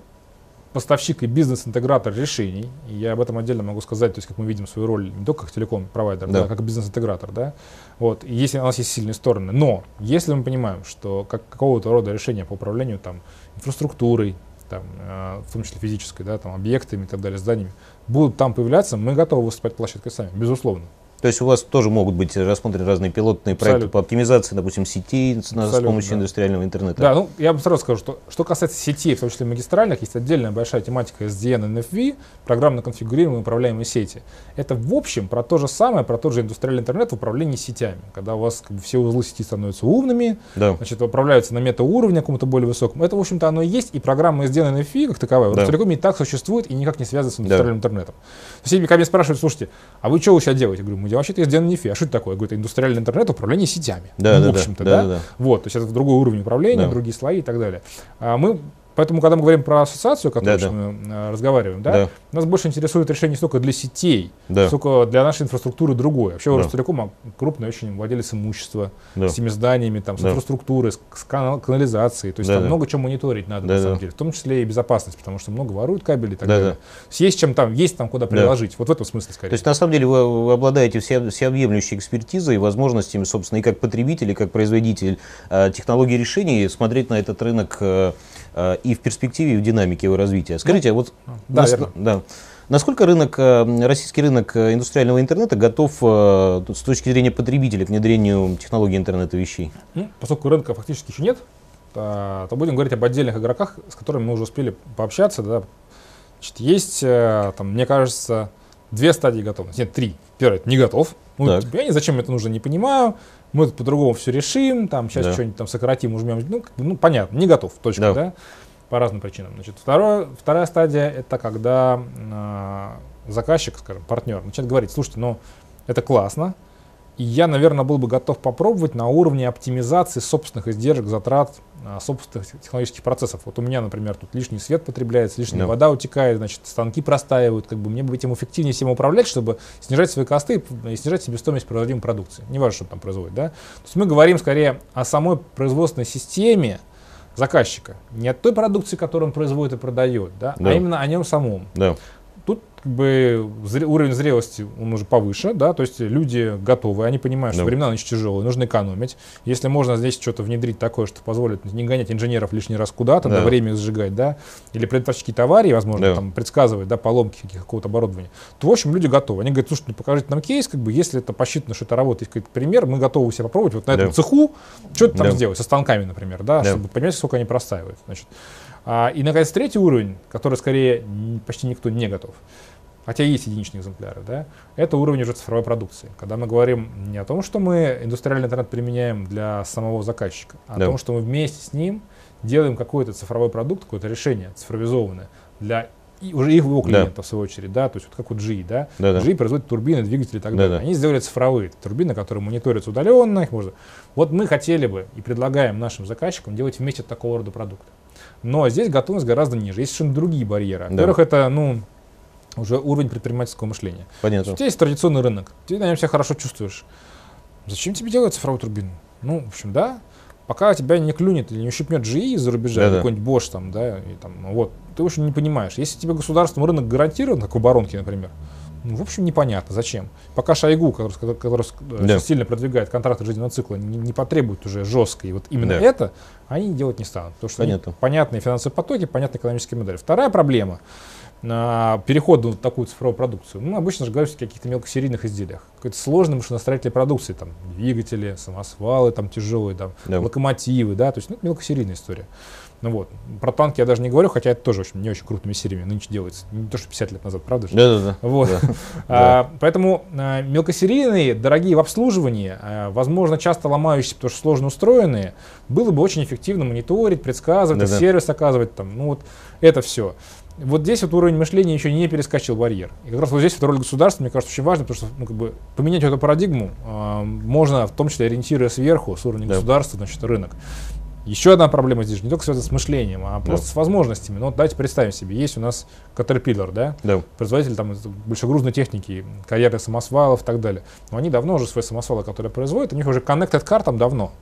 поставщик и бизнес-интегратор решений, и я об этом отдельно могу сказать, то есть как мы видим свою роль не только как телеком-провайдер, да. да, как бизнес-интегратор, да, вот, и если у нас есть сильные стороны, но если мы понимаем, что как, какого-то рода решения по управлению там инфраструктурой, там, э, в том числе физической, да, там, объектами и так далее, зданиями, будут там появляться, мы готовы выступать площадкой сами, безусловно. То есть у вас тоже могут быть рассмотрены разные пилотные проекты Абсолютно. по оптимизации, допустим, сетей с, с помощью да. индустриального интернета? Да, ну я бы сразу скажу, что что касается сетей, в том числе магистральных, есть отдельная большая тематика SDN NFV, программно конфигурируемые управляемые сети. Это в общем про то же самое, про тот же индустриальный интернет в управлении сетями. Когда у вас как бы, все узлы сети становятся умными, да. значит, управляются на метауровне каком-то более высоком. Это, в общем-то, оно и есть, и программа SDN NFV как таковая да. в Ростелекоме и так существует и никак не связана с индустриальным да. интернетом. Все меня спрашивают, слушайте, а вы что вы сейчас делаете? Я говорю, мы вообще-то SDN NFV а что это такое? Я говорю, это индустриальный интернет, управление сетями. Да, ну, да, в общем-то, да, да. да. Вот, то есть это другой уровень управления, да. другие слои и так далее. А мы Поэтому, когда мы говорим про ассоциацию, о которой Да, да. мы э, разговариваем, да, Да. нас больше интересует решение не столько для сетей, Да. сколько для нашей инфраструктуры другое. Вообще, Да. Ростелеком а, крупный очень владелец имущества, Да. с теми зданиями, там, с Да. инфраструктурой, с, канал- канализацией. То есть Да, там да. много чего мониторить надо, Да, на да. самом деле. В том числе и безопасность, потому что много воруют кабели и так Да, далее. да. Есть чем там, есть там куда Да. приложить. Вот в этом смысле скорее. То есть, на самом деле, вы, вы обладаете все, всеобъемлющей экспертизой и возможностями, собственно, и как потребитель, и как производитель э, технологий решений смотреть на этот рынок э, и в перспективе, и в динамике его развития. Скажите, а вот да, нас- да. насколько рынок, э, российский рынок э, индустриального интернета готов э, с точки зрения потребителя к внедрению технологий интернета вещей? Ну, поскольку рынка фактически еще нет, то, будем говорить об отдельных игроках, с которыми мы уже успели пообщаться. Да. Значит, есть, э, там, мне кажется, две стадии готовности. Нет, три. Первое, это не готов. Ну, Так. я не зачем это нужно, не понимаю. Мы по-другому все решим, там сейчас Да. что-нибудь там сократим, ужмем. Ну, как бы, ну, понятно, не готов, точка, Да. да. по разным причинам. Значит, второе, вторая стадия это когда э, заказчик, скажем, партнер, начинает говорить, слушайте, ну это классно, и я, наверное, был бы готов попробовать на уровне оптимизации собственных издержек, затрат, а, собственных технологических процессов. Вот у меня, например, тут лишний свет потребляется, лишняя Да. вода утекает, значит, станки простаивают. Как бы мне бы этим эффективнее всем управлять, чтобы снижать свои косты и снижать себестоимость производимой продукции. Не важно, что там производит. Да? То есть мы говорим скорее о самой производственной системе заказчика. Не от той продукции, которую он производит и продает, да? Да. а именно о нем самом. Да. Как бы зре- уровень зрелости он уже повыше, да, то есть люди готовы, они понимают, что Да. времена нынче тяжелые, нужно экономить. Если можно здесь что-то внедрить такое, что позволит не гонять инженеров лишний раз куда-то, да. Да. время сжигать, да, или предотвратить какие-то аварии, возможно, Да. там предсказывать, да, поломки какого-то оборудования, то, в общем, люди готовы. Они говорят, слушайте, ну, покажите нам кейс, как бы, если это посчитано, что это работает, какой-то пример, мы готовы себя попробовать вот на этом Да. цеху что-то там Да. сделать, со станками, например, да, Да. чтобы понимать, сколько они простаивают. Значит. А, и, наконец, третий уровень, который скорее почти никто не готов, хотя есть единичные экземпляры, да, это уровень уже цифровой продукции. Когда мы говорим не о том, что мы индустриальный интернет применяем для самого заказчика, а Да. о том, что мы вместе с ним делаем какой-то цифровой продукт, какое-то решение цифровизованное для и уже их его Да. клиентов, в свою очередь, да, то есть вот как у GE, да, Да-да. GE производит турбины, двигатели и так Да-да. далее. Они сделали цифровые турбины, которые мониторятся удаленно, их можно. Вот мы хотели бы и предлагаем нашим заказчикам делать вместе такого рода продукты. Но здесь готовность гораздо ниже. Есть совершенно другие барьеры. Да. Во-первых, это, ну, уже уровень предпринимательского мышления. Понятно. У тебя есть традиционный рынок, ты на нем себя хорошо чувствуешь. Зачем тебе делать цифровую турбину? Ну, в общем, да. Пока тебя не клюнет или не ущипнет GE из-за рубежа, Да-да. или какой-нибудь Bosch там, да, и там, ну вот, ты, общем, не понимаешь. Если тебе государством рынок гарантирован, как в оборонке, например, ну, в общем, непонятно, зачем. Пока Шойгу, который, который э, Да. сильно продвигает контракты жизненного цикла, не, не потребует уже жестко, и вот именно Да. это они делать не станут. Потому что Понятно. понятные финансовые потоки, понятная экономическая модель. Вторая проблема на переход на такую цифровую продукцию. Мы обычно же говорим о каких-то мелкосерийных изделиях. Какой-то сложной машиностроительной продукции, там, двигатели, самосвалы, там, тяжелые, там, Да. локомотивы, да, то есть, ну, это мелкосерийная история. Ну вот, про танки я даже не говорю, хотя это тоже, в общем, не очень крупными сериями нынче делается. Не то, что 50 лет назад, правда же? Да-да-да. Вот. Да. А, поэтому а, мелкосерийные, дорогие в обслуживании, а, возможно, часто ломающиеся, потому что сложно устроенные, было бы очень эффективно мониторить, предсказывать, Да-да. сервис оказывать, там, ну вот это все. Вот здесь вот уровень мышления еще не перескочил барьер. И как раз вот здесь вот роль государства, мне кажется, очень важна, потому что ну, как бы, поменять эту парадигму а, можно, в том числе ориентируя сверху, с уровня Да. государства, значит, рынок. Еще одна проблема здесь же не только связана с мышлением, а просто с возможностями. Ну, вот давайте представим себе, есть у нас Caterpillar, да, Да. производитель там большегрузной техники, карьерных самосвалов и так далее. Но они давно уже свои самосвалы, которые производят, у них уже connected car там давно.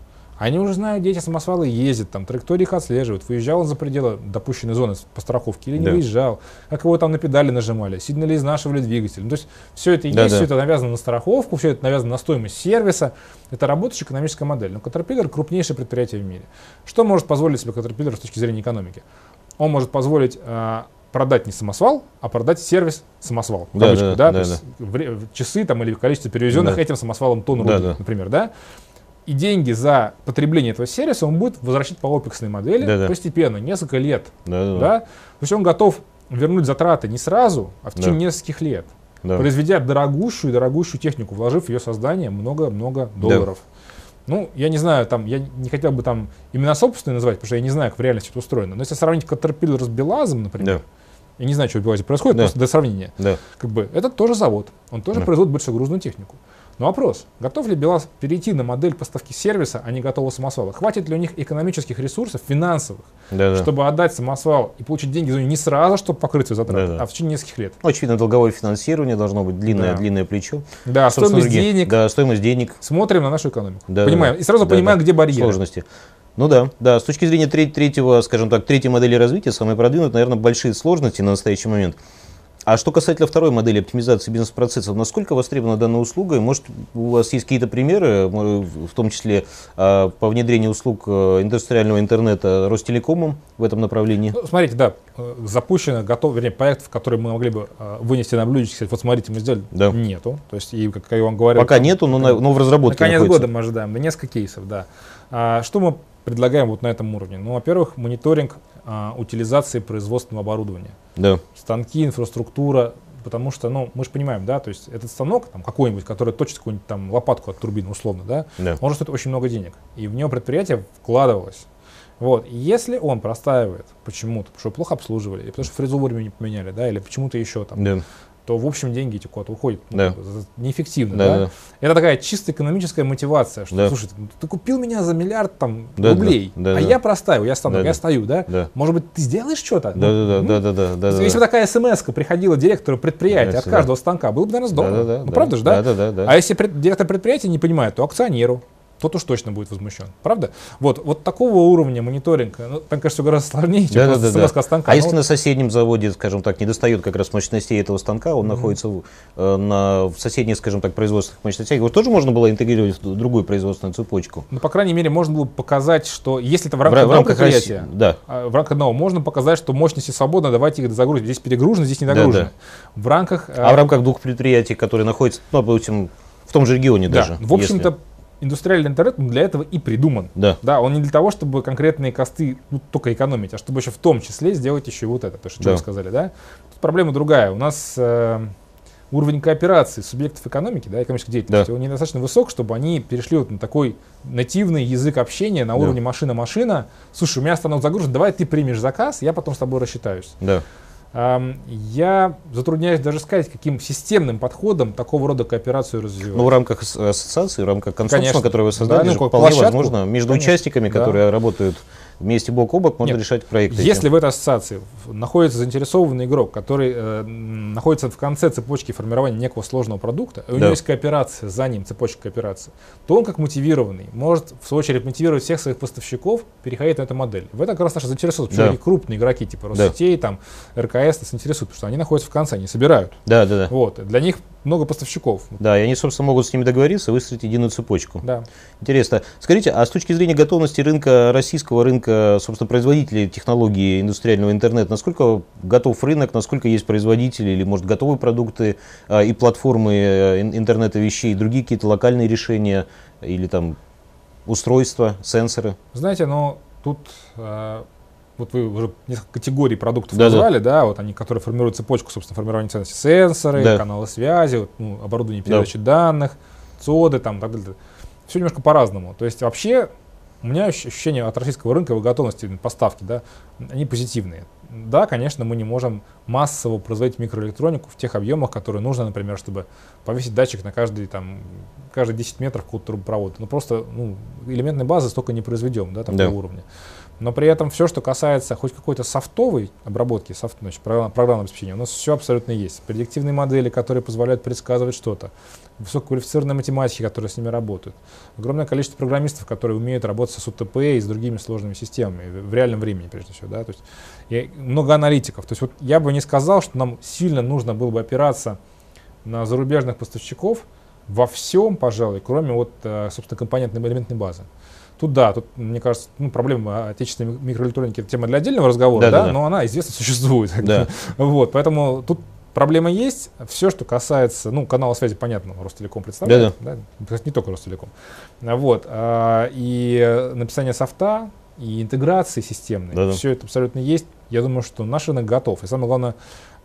Они уже знают, где эти самосвалы ездят, там траектории их отслеживают, выезжал он за пределы допущенной зоны по страховке или не Да. выезжал, как его там на педали нажимали, сильно ли изнашивали двигатель. Ну, то есть все это есть, Да-да. все это навязано на страховку, все это навязано на стоимость сервиса. Это работающая экономическая модель. Но Caterpillar крупнейшее предприятие в мире. Что может позволить себе Caterpillar с точки зрения экономики? Он может позволить а, продать не самосвал, а продать сервис самосвал. Да, да, да, да, вре- часы там, или количество перевезенных Да. этим самосвалом тонн Да, рублей, да. например, да? И деньги за потребление этого сервиса он будет возвращать по опексной модели Да, да. постепенно, несколько лет. Да-да-да. Да? То есть он готов вернуть затраты не сразу, а в Да. течение нескольких лет, Да. произведя дорогущую и дорогущую технику, вложив в ее создание много-много долларов. Ну, я не знаю, там, я не хотел бы там имена собственные называть, потому что я не знаю, как в реальности это устроено. Но если сравнить Caterpillar с Белазом, например, Да. я не знаю, что в Белазе происходит, Да. просто для сравнения. Да. Как бы, это тоже завод, он тоже Да. производит большегрузную технику. Но вопрос, готов ли БелАЗ перейти на модель поставки сервиса, а не готового самосвала? Хватит ли у них экономических ресурсов, финансовых, Да, да. чтобы отдать самосвал и получить деньги не сразу, чтобы покрыть свои затраты, Да, да. а в течение нескольких лет? Очевидно, долговое финансирование должно быть длинное, Да. длинное плечо. Да, Собственно, стоимость денег, Да, стоимость денег. смотрим на нашу экономику. Да, понимаем. да. И сразу Да, понимаем, да. где барьеры. Сложности. Ну да, да, с точки зрения треть- третьего, скажем так, третьей модели развития, самой продвинутой, наверное, большие сложности на настоящий момент. А что касательно второй модели оптимизации бизнес-процессов, насколько востребована данная услуга? Может, у вас есть какие-то примеры, в том числе а, по внедрению услуг э, индустриального интернета Ростелекомом в этом направлении? Ну, смотрите, да, э, запущено, готов, вернее, проектов, которые мы могли бы э, вынести на блюдечко, сказать, вот смотрите, мы сделали, Да. нету. То есть, и как я вам говорил, Пока нету, но, на- но в на разработке конец находится. года мы ожидаем, да, несколько кейсов, да. А, что мы предлагаем вот на этом уровне? Ну, во-первых, мониторинг а, утилизации производственного оборудования. Да, станки, инфраструктура, потому что, ну, мы же понимаем, да, то есть этот станок там какой-нибудь, который точит какую-нибудь там лопатку от турбины, условно, да, да. он же стоит очень много денег, и в него предприятие вкладывалось. Вот, и если он простаивает почему-то, потому что плохо обслуживали, или потому что фрезу вовремя не поменяли, да, или почему-то еще там, Да, то в общем деньги эти куда-то уходят. ну, Да. Неэффективно, да, да. да. Это такая чисто экономическая мотивация, что, Да. слушай, ты, купил меня за миллиард там Да, да, рублей, да, а да. я простаиваю, я стану, Да, я да. стою, да? Да. Может быть, ты сделаешь что-то? Да, да, да, Ну, да, да, да, да, да. если бы такая смс приходила директору предприятия Да, от да. каждого станка, было бы, наверное, здорово. Да, да, да, ну, да. правда же, да? Да, да, да, да. А если пред- директор предприятия не понимает, то акционеру, тот уж точно будет возмущен. Правда? Вот, вот такого уровня мониторинга, ну, там, конечно, гораздо сложнее, чем Да, да, просто да, да. от станка. А но если на соседнем заводе, скажем так, не достает как раз мощностей этого станка, он находится в, э, на, в соседних, скажем так, производственных мощностях, его тоже можно было интегрировать в другую производственную цепочку? ну, по крайней мере, можно было бы показать, что если это в В, рамках, ра- в одного рамках России. предприятия, Да. а, в рамках одного, можно показать, что мощности свободны, давайте их загрузим. Здесь перегружено, здесь не Да, загружено. В рамках... А в рамках двух предприятий, которые находятся, ну, допустим, в том же регионе да, даже. в общем-то, индустриальный интернет он для этого и придуман. Да. Да, он не для того, чтобы конкретные косты ну, только экономить, а чтобы еще в том числе сделать еще и вот это, то, что Да. вы сказали, да? Тут проблема другая. У нас э, уровень кооперации субъектов экономики, да, экономической деятельности, Да. он недостаточно высок, чтобы они перешли вот на такой нативный язык общения на Да. уровне машина-машина. Слушай, у меня станок загружен, давай ты примешь заказ, я потом с тобой рассчитаюсь. Да. Я затрудняюсь даже сказать, каким системным подходом такого рода кооперацию развивать. Ну, в рамках ас- ассоциации, в рамках консорциума, Конечно. который вы создали, Да, ну, же вполне площадку. возможно, между Конечно. участниками, Да. которые работают вместе бок о бок, можно Нет. решать проекты. Если эти. в этой ассоциации находится заинтересованный игрок, который э, находится в конце цепочки формирования некого сложного продукта, и у Да. него есть кооперация, за ним цепочка кооперации, то он как мотивированный может, в свою очередь, мотивировать всех своих поставщиков переходить на эту модель. В этом как раз наша заинтересованность, потому Да. крупные игроки типа Да. Россетей, там, РКС нас интересуют, потому что они находятся в конце, они собирают. Да, да, да. Вот. Для них много поставщиков. Да, и они, собственно, могут с ними договориться, выстроить единую цепочку. Да. Интересно. Скажите, а с точки зрения готовности рынка, российского рынка, собственно, производителей технологий индустриального интернета, насколько готов рынок, насколько есть производители или, может, готовые продукты а, и платформы э, ин- интернета вещей, другие какие-то локальные решения или там устройства, сенсоры? Знаете, но тут э, вот вы уже несколько категорий продуктов Да-да. назвали, да, вот они, которые формируют цепочку, собственно, формирования ценности, сенсоры, Да. каналы связи, вот, ну, оборудование передачи данных, ЦОДы, там, так далее. Все немножко по-разному. То есть вообще у меня ощ- ощущение от российского рынка его готовности поставки, да, они позитивные. Да, конечно, мы не можем массово производить микроэлектронику в тех объемах, которые нужно, например, чтобы повесить датчик на каждый, там, каждые 10 метров какого-то трубопровода. Ну, просто ну, элементной базы столько не произведем, да, такого Да. уровня. Но при этом все, что касается хоть какой-то софтовой обработки, софт, значит, программ- программного обеспечения, у нас все абсолютно есть. Предиктивные модели, которые позволяют предсказывать что-то. Высококвалифицированные математики, которые с ними работают. Огромное количество программистов, которые умеют работать с УТП и с другими сложными системами в в реальном времени, прежде всего. Да? То есть, и много аналитиков. То есть вот я бы не сказал, что нам сильно нужно было бы опираться на зарубежных поставщиков во всем, пожалуй, кроме вот, э, собственно, компонентной элементной базы. Тут да, тут, мне кажется, ну, проблема отечественной микроэлектроники это тема для отдельного разговора, да, Да-да-да. но она известно существует. Да. Вот, поэтому тут проблема есть. Все, что касается, ну, канала связи, понятно, Ростелеком представляет, да, Кстати, не только Ростелеком. Вот, а, и написание софта, и интеграции системной, Да-да. все это абсолютно есть. Я думаю, что наш рынок готов. И самое главное,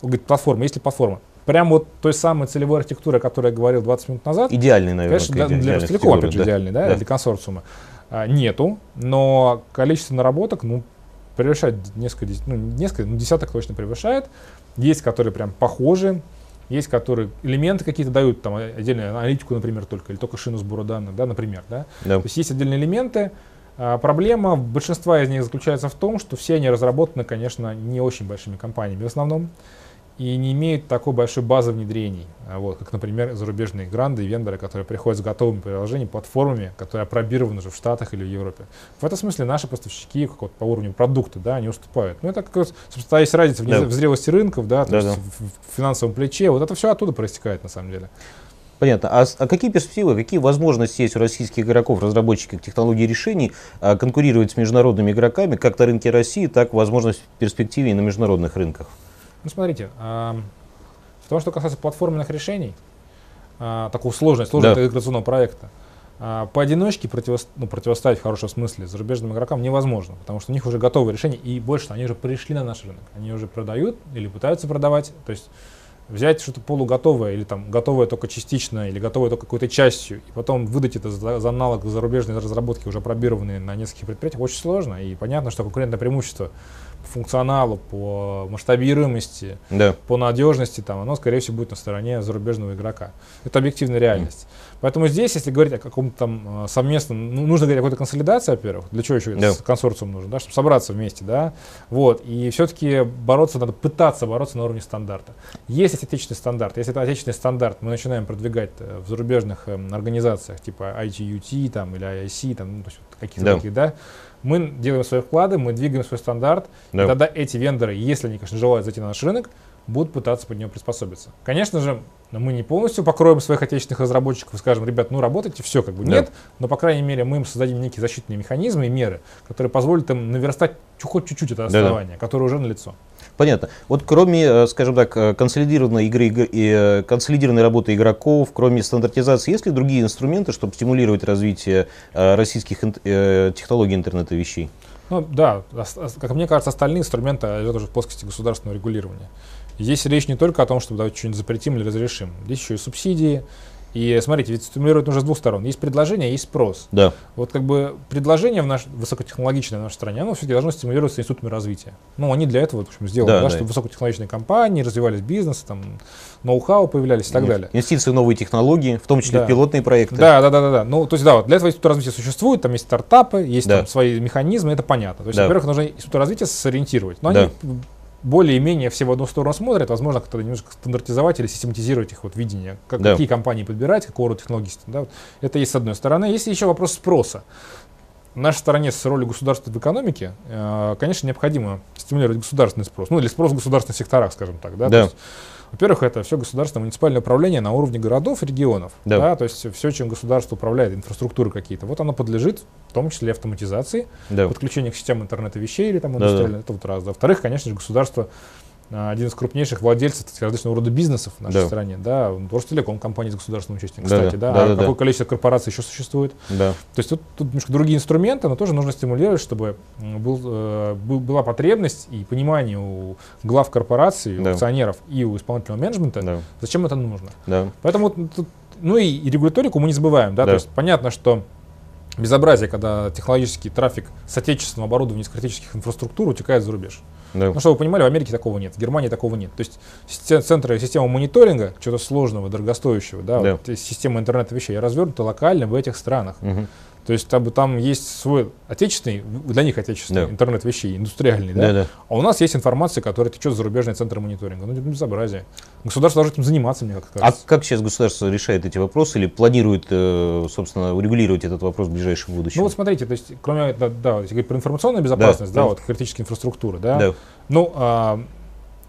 говорит, платформа, есть ли платформа? Прям вот той самой целевой архитектуры, о которой я говорил 20 минут назад, Идеальный, наверное. Конечно, для, для Ростелекома, опять же, категория, идеальный, да, Да. для консорциума, нету, но количество наработок, ну, превышает несколько, ну, несколько, ну, десяток точно превышает. Есть, которые прям похожи. есть, которые элементы какие-то дают, там отдельную аналитику, например, только, или только шину сбора данных, да, например, да. Да. То есть есть отдельные элементы. А проблема большинства из них заключается в том, что все они разработаны, конечно, не очень большими компаниями в основном и не имеют такой большой базы внедрений, а вот, как, например, зарубежные гранды и вендоры, которые приходят с готовыми приложениями, платформами, которые опробированы уже в Штатах или в Европе. В этом смысле наши поставщики как вот, по уровню продукта, да, они уступают. Ну, это как раз, собственно, есть разница в, Да. в зрелости рынков, да, то Да, есть да. в, финансовом плече, вот это все оттуда проистекает на самом деле. Понятно. А, а какие перспективы, какие возможности есть у российских игроков, разработчиков технологий решений, а, конкурировать с международными игроками, как на рынке России, так возможность в перспективе и на международных рынках? Ну, смотрите, в том, что касается платформенных решений, а, такого сложного, сложного Да. интеграционного проекта, а, поодиночке противос- ну, противостоять в хорошем смысле зарубежным игрокам невозможно, потому что у них уже готовые решения, и больше, они уже пришли на наш рынок. Они уже продают или пытаются продавать. То есть взять что-то полуготовое или там готовое только частично или готовое только какой-то частью, и потом выдать это за, за аналог зарубежной разработки, уже пробированные на нескольких предприятиях, очень сложно. И понятно, что конкурентное преимущество функционалу, по масштабируемости, Да. по надежности, там, оно, скорее всего, будет на стороне зарубежного игрока. Это объективная реальность. Поэтому здесь, если говорить о каком-то там э, совместном, ну, нужно говорить о какой-то консолидации, во-первых, для чего еще Да. этот консорциум нужен, да, чтобы собраться вместе, да, вот, и все-таки бороться надо, пытаться бороться на уровне стандарта. Есть отечественный стандарт, если это отечественный стандарт, мы начинаем продвигать э, в зарубежных эм, организациях, типа ITUT там, или IIC, там, ну, каких-то Да. таких, да, мы делаем свои вклады, мы двигаем свой стандарт, Да. и тогда эти вендоры, если они, конечно, желают зайти на наш рынок, будут пытаться под него приспособиться. Конечно же, мы не полностью покроем своих отечественных разработчиков и скажем, ребят, ну работайте, все, как бы Да. нет, но, по крайней мере, мы им создадим некие защитные механизмы и меры, которые позволят им наверстать хоть чуть-чуть это основание, которое уже налицо. Понятно. Вот кроме, э, скажем так, э, консолидированной игры игр- и э, консолидированной работы игроков, кроме стандартизации, есть ли другие инструменты, чтобы стимулировать развитие российских технологий интернета вещей? Ну да, как мне кажется, остальные инструменты лежат уже в плоскости государственного регулирования. Здесь речь не только о том, чтобы давайте что-нибудь запретим или разрешим. Здесь еще и субсидии. И смотрите, ведь стимулировать нужно с двух сторон. Есть предложение, есть спрос. Да. Вот как бы предложение в наш, высокотехнологичное в нашей стране, оно все-таки должно стимулироваться институтами развития. Ну, они для этого, в общем, сделаны, Да, да, да. чтобы высокотехнологичные компании развивались бизнес, там, ноу-хау появлялись и так далее. Инвестиции в новые технологии, в том числе Да. пилотные проекты. Да, да, да, да, да. Ну, то есть, да, вот для этого института развития существует, там есть стартапы, есть Да. там свои механизмы, это понятно. То есть, Да. во-первых, нужно институт развития сориентировать. Но Да. они более-менее все в одну сторону смотрят, возможно, как-то немножко стандартизовать или систематизировать их вот видение, как, Да. какие компании подбирать, какого рода технологии. Да, вот это есть с одной стороны. Есть еще вопрос спроса. В нашей стране с ролью государства в экономике, э, конечно, необходимо стимулировать государственный спрос, ну или спрос в государственных секторах, скажем так. Да? Да. Во-первых, это все государственное муниципальное управление на уровне городов и регионов. Да. Да. то есть все, чем государство управляет, инфраструктуры какие-то, вот оно подлежит в том числе автоматизации, Да. подключение к системам интернета вещей или там индустриальной, это вот раз. Да. Во-вторых, конечно же, государство один из крупнейших владельцев так сказать, различного рода бизнесов в нашей Да. стране, да, Ростелеком, компания с государственным участием, Да-да. кстати, да, Да-да-да. а какое количество корпораций еще существует. Да. То есть тут, тут немножко другие инструменты, но тоже нужно стимулировать, чтобы был, э, был- была потребность и понимание у глав корпораций, у Да. акционеров и у исполнительного менеджмента, Да. зачем это нужно. Да. Поэтому вот тут, ну и, и регуляторику мы не забываем, да, Да. то есть понятно, что безобразие, когда технологический трафик с отечественного оборудования из критических инфраструктур утекает за рубеж. Да. Ну, чтобы вы понимали, в Америке такого нет, в Германии такого нет. То есть центры, система мониторинга, чего-то сложного, дорогостоящего, да, Да. вот, система интернета вещей развернута локально в этих странах. Мгм. То есть там, там есть свой отечественный, для них отечественный Да. интернет вещей, индустриальный, да? Да, да. А у нас есть информация, которая течет в зарубежные центры мониторинга. Ну, это безобразие. Государство должно этим заниматься, мне как А кажется. как сейчас государство решает эти вопросы или планирует, э, собственно, урегулировать этот вопрос в ближайшем будущем? Ну вот смотрите, то есть, кроме, да, да, если говорить про информационную безопасность, да, да. вот критические инфраструктуры, да, да. ну, а,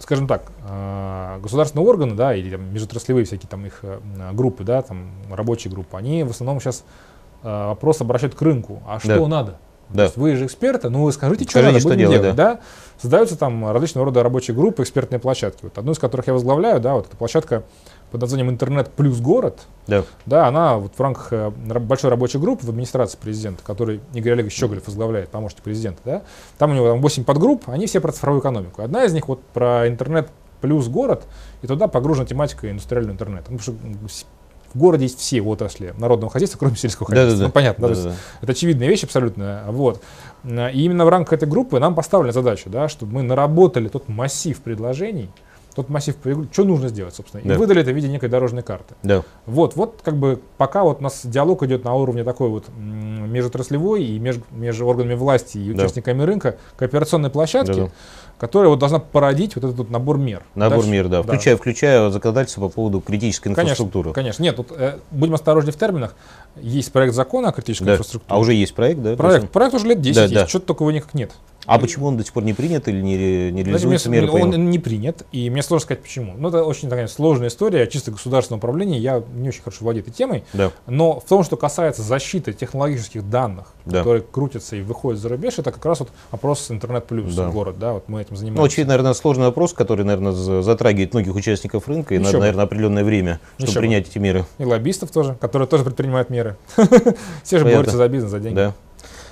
скажем так, а, государственные органы, да, или там, межотраслевые всякие там их э, группы, да, там рабочие группы, они в основном сейчас а, вопрос обращают к рынку. А что Да. надо? То Да. есть вы же эксперты, ну вы скажите, что Скажите, надо, что будем делать, делать, да? Создаются там различного рода рабочие группы, экспертные площадки. Вот одну из которых я возглавляю, да, вот эта площадка под названием «Интернет плюс город», Да. да, она вот в рамках э, большой рабочей группы в администрации президента, который Игорь Олегович Щеголев возглавляет, помощник президента, да, там у него там 8 подгрупп, они все про цифровую экономику. Одна из них вот про интернет плюс город, и туда погружена тематика индустриального интернета. Ну, потому что в городе есть все отрасли народного хозяйства, кроме сельского хозяйства. Да-да-да. Ну, понятно, да, есть Да-да-да. это очевидная вещь абсолютно. Вот. И именно в рамках этой группы нам поставлена задача, да, чтобы мы наработали тот массив предложений, тот массив, что нужно сделать, собственно. Да. И выдали это в виде некой дорожной карты. Да. Вот, вот как бы пока вот у нас диалог идет на уровне такой вот межотраслевой и меж- между органами власти и Да. участниками рынка кооперационной площадки, Да-да. Которая вот должна породить вот этот вот набор мер. Набор Дальше- мер, да. Включая, включая законодательство по поводу критической Конечно, инфраструктуры. конечно. Нет, тут э, будем осторожнее в терминах. Есть проект закона о критической Да. инфраструктуре. А уже есть проект, да? Проект, проект уже лет 10 Да, есть, да. что-то такого его никак нет. А почему он до сих пор не принят или не, не Знаете, реализуется мне- меры по он нему? не принят, и мне сложно сказать почему. Ну, это очень такая сложная история, чисто государственного управления, я не очень хорошо владею этой темой. Да. Но в том, что касается защиты технологических данных, Да. которые крутятся и выходят за рубеж, это как раз вот опрос интернет плюс Да. город, да, вот мы этим занимаемся. Ну, очевидно, наверное, сложный вопрос, который, наверное, за- затрагивает многих участников рынка, и Еще надо, бы. наверное, определенное время, чтобы Еще бы. принять эти меры. И лоббистов тоже, которые тоже предпринимают меры. Все же борются за бизнес, за деньги. Да.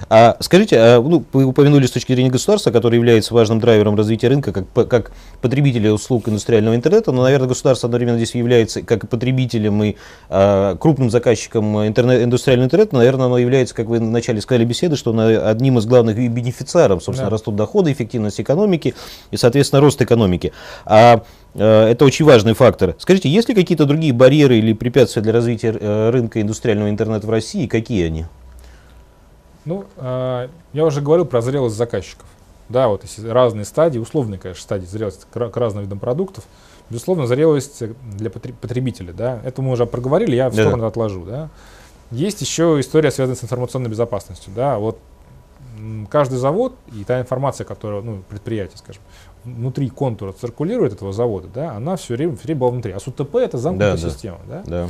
А скажите, а, ну, вы упомянули с точки зрения государства, которое является важным драйвером развития рынка, как, как потребителя услуг индустриального интернета, но, наверное, государство одновременно здесь является как и потребителем и а, крупным заказчиком интернет, индустриального интернета, наверное, оно является, как вы вначале сказали беседы, что оно одним из главных бенефициаров, собственно, Да. растут доходы, эффективность экономики и, соответственно, рост экономики. А э, это очень важный фактор. Скажите, есть ли какие-то другие барьеры или препятствия для развития э, рынка индустриального интернета в России, какие они? Ну, а, я уже говорил про зрелость заказчиков. Да, вот разные стадии, условные, конечно, стадии зрелости к, к разным видам продуктов. Безусловно, зрелость э, для потре- потребителя, да. Это мы уже проговорили, я в сторону отложу, да. Есть еще история, связанная с информационной безопасностью, да. Вот каждый завод и та информация, которая, ну, предприятие, скажем, внутри контура циркулирует этого завода, да, она все время, все время была внутри. А с УТП это замкнутая Да, да. система, да. Да.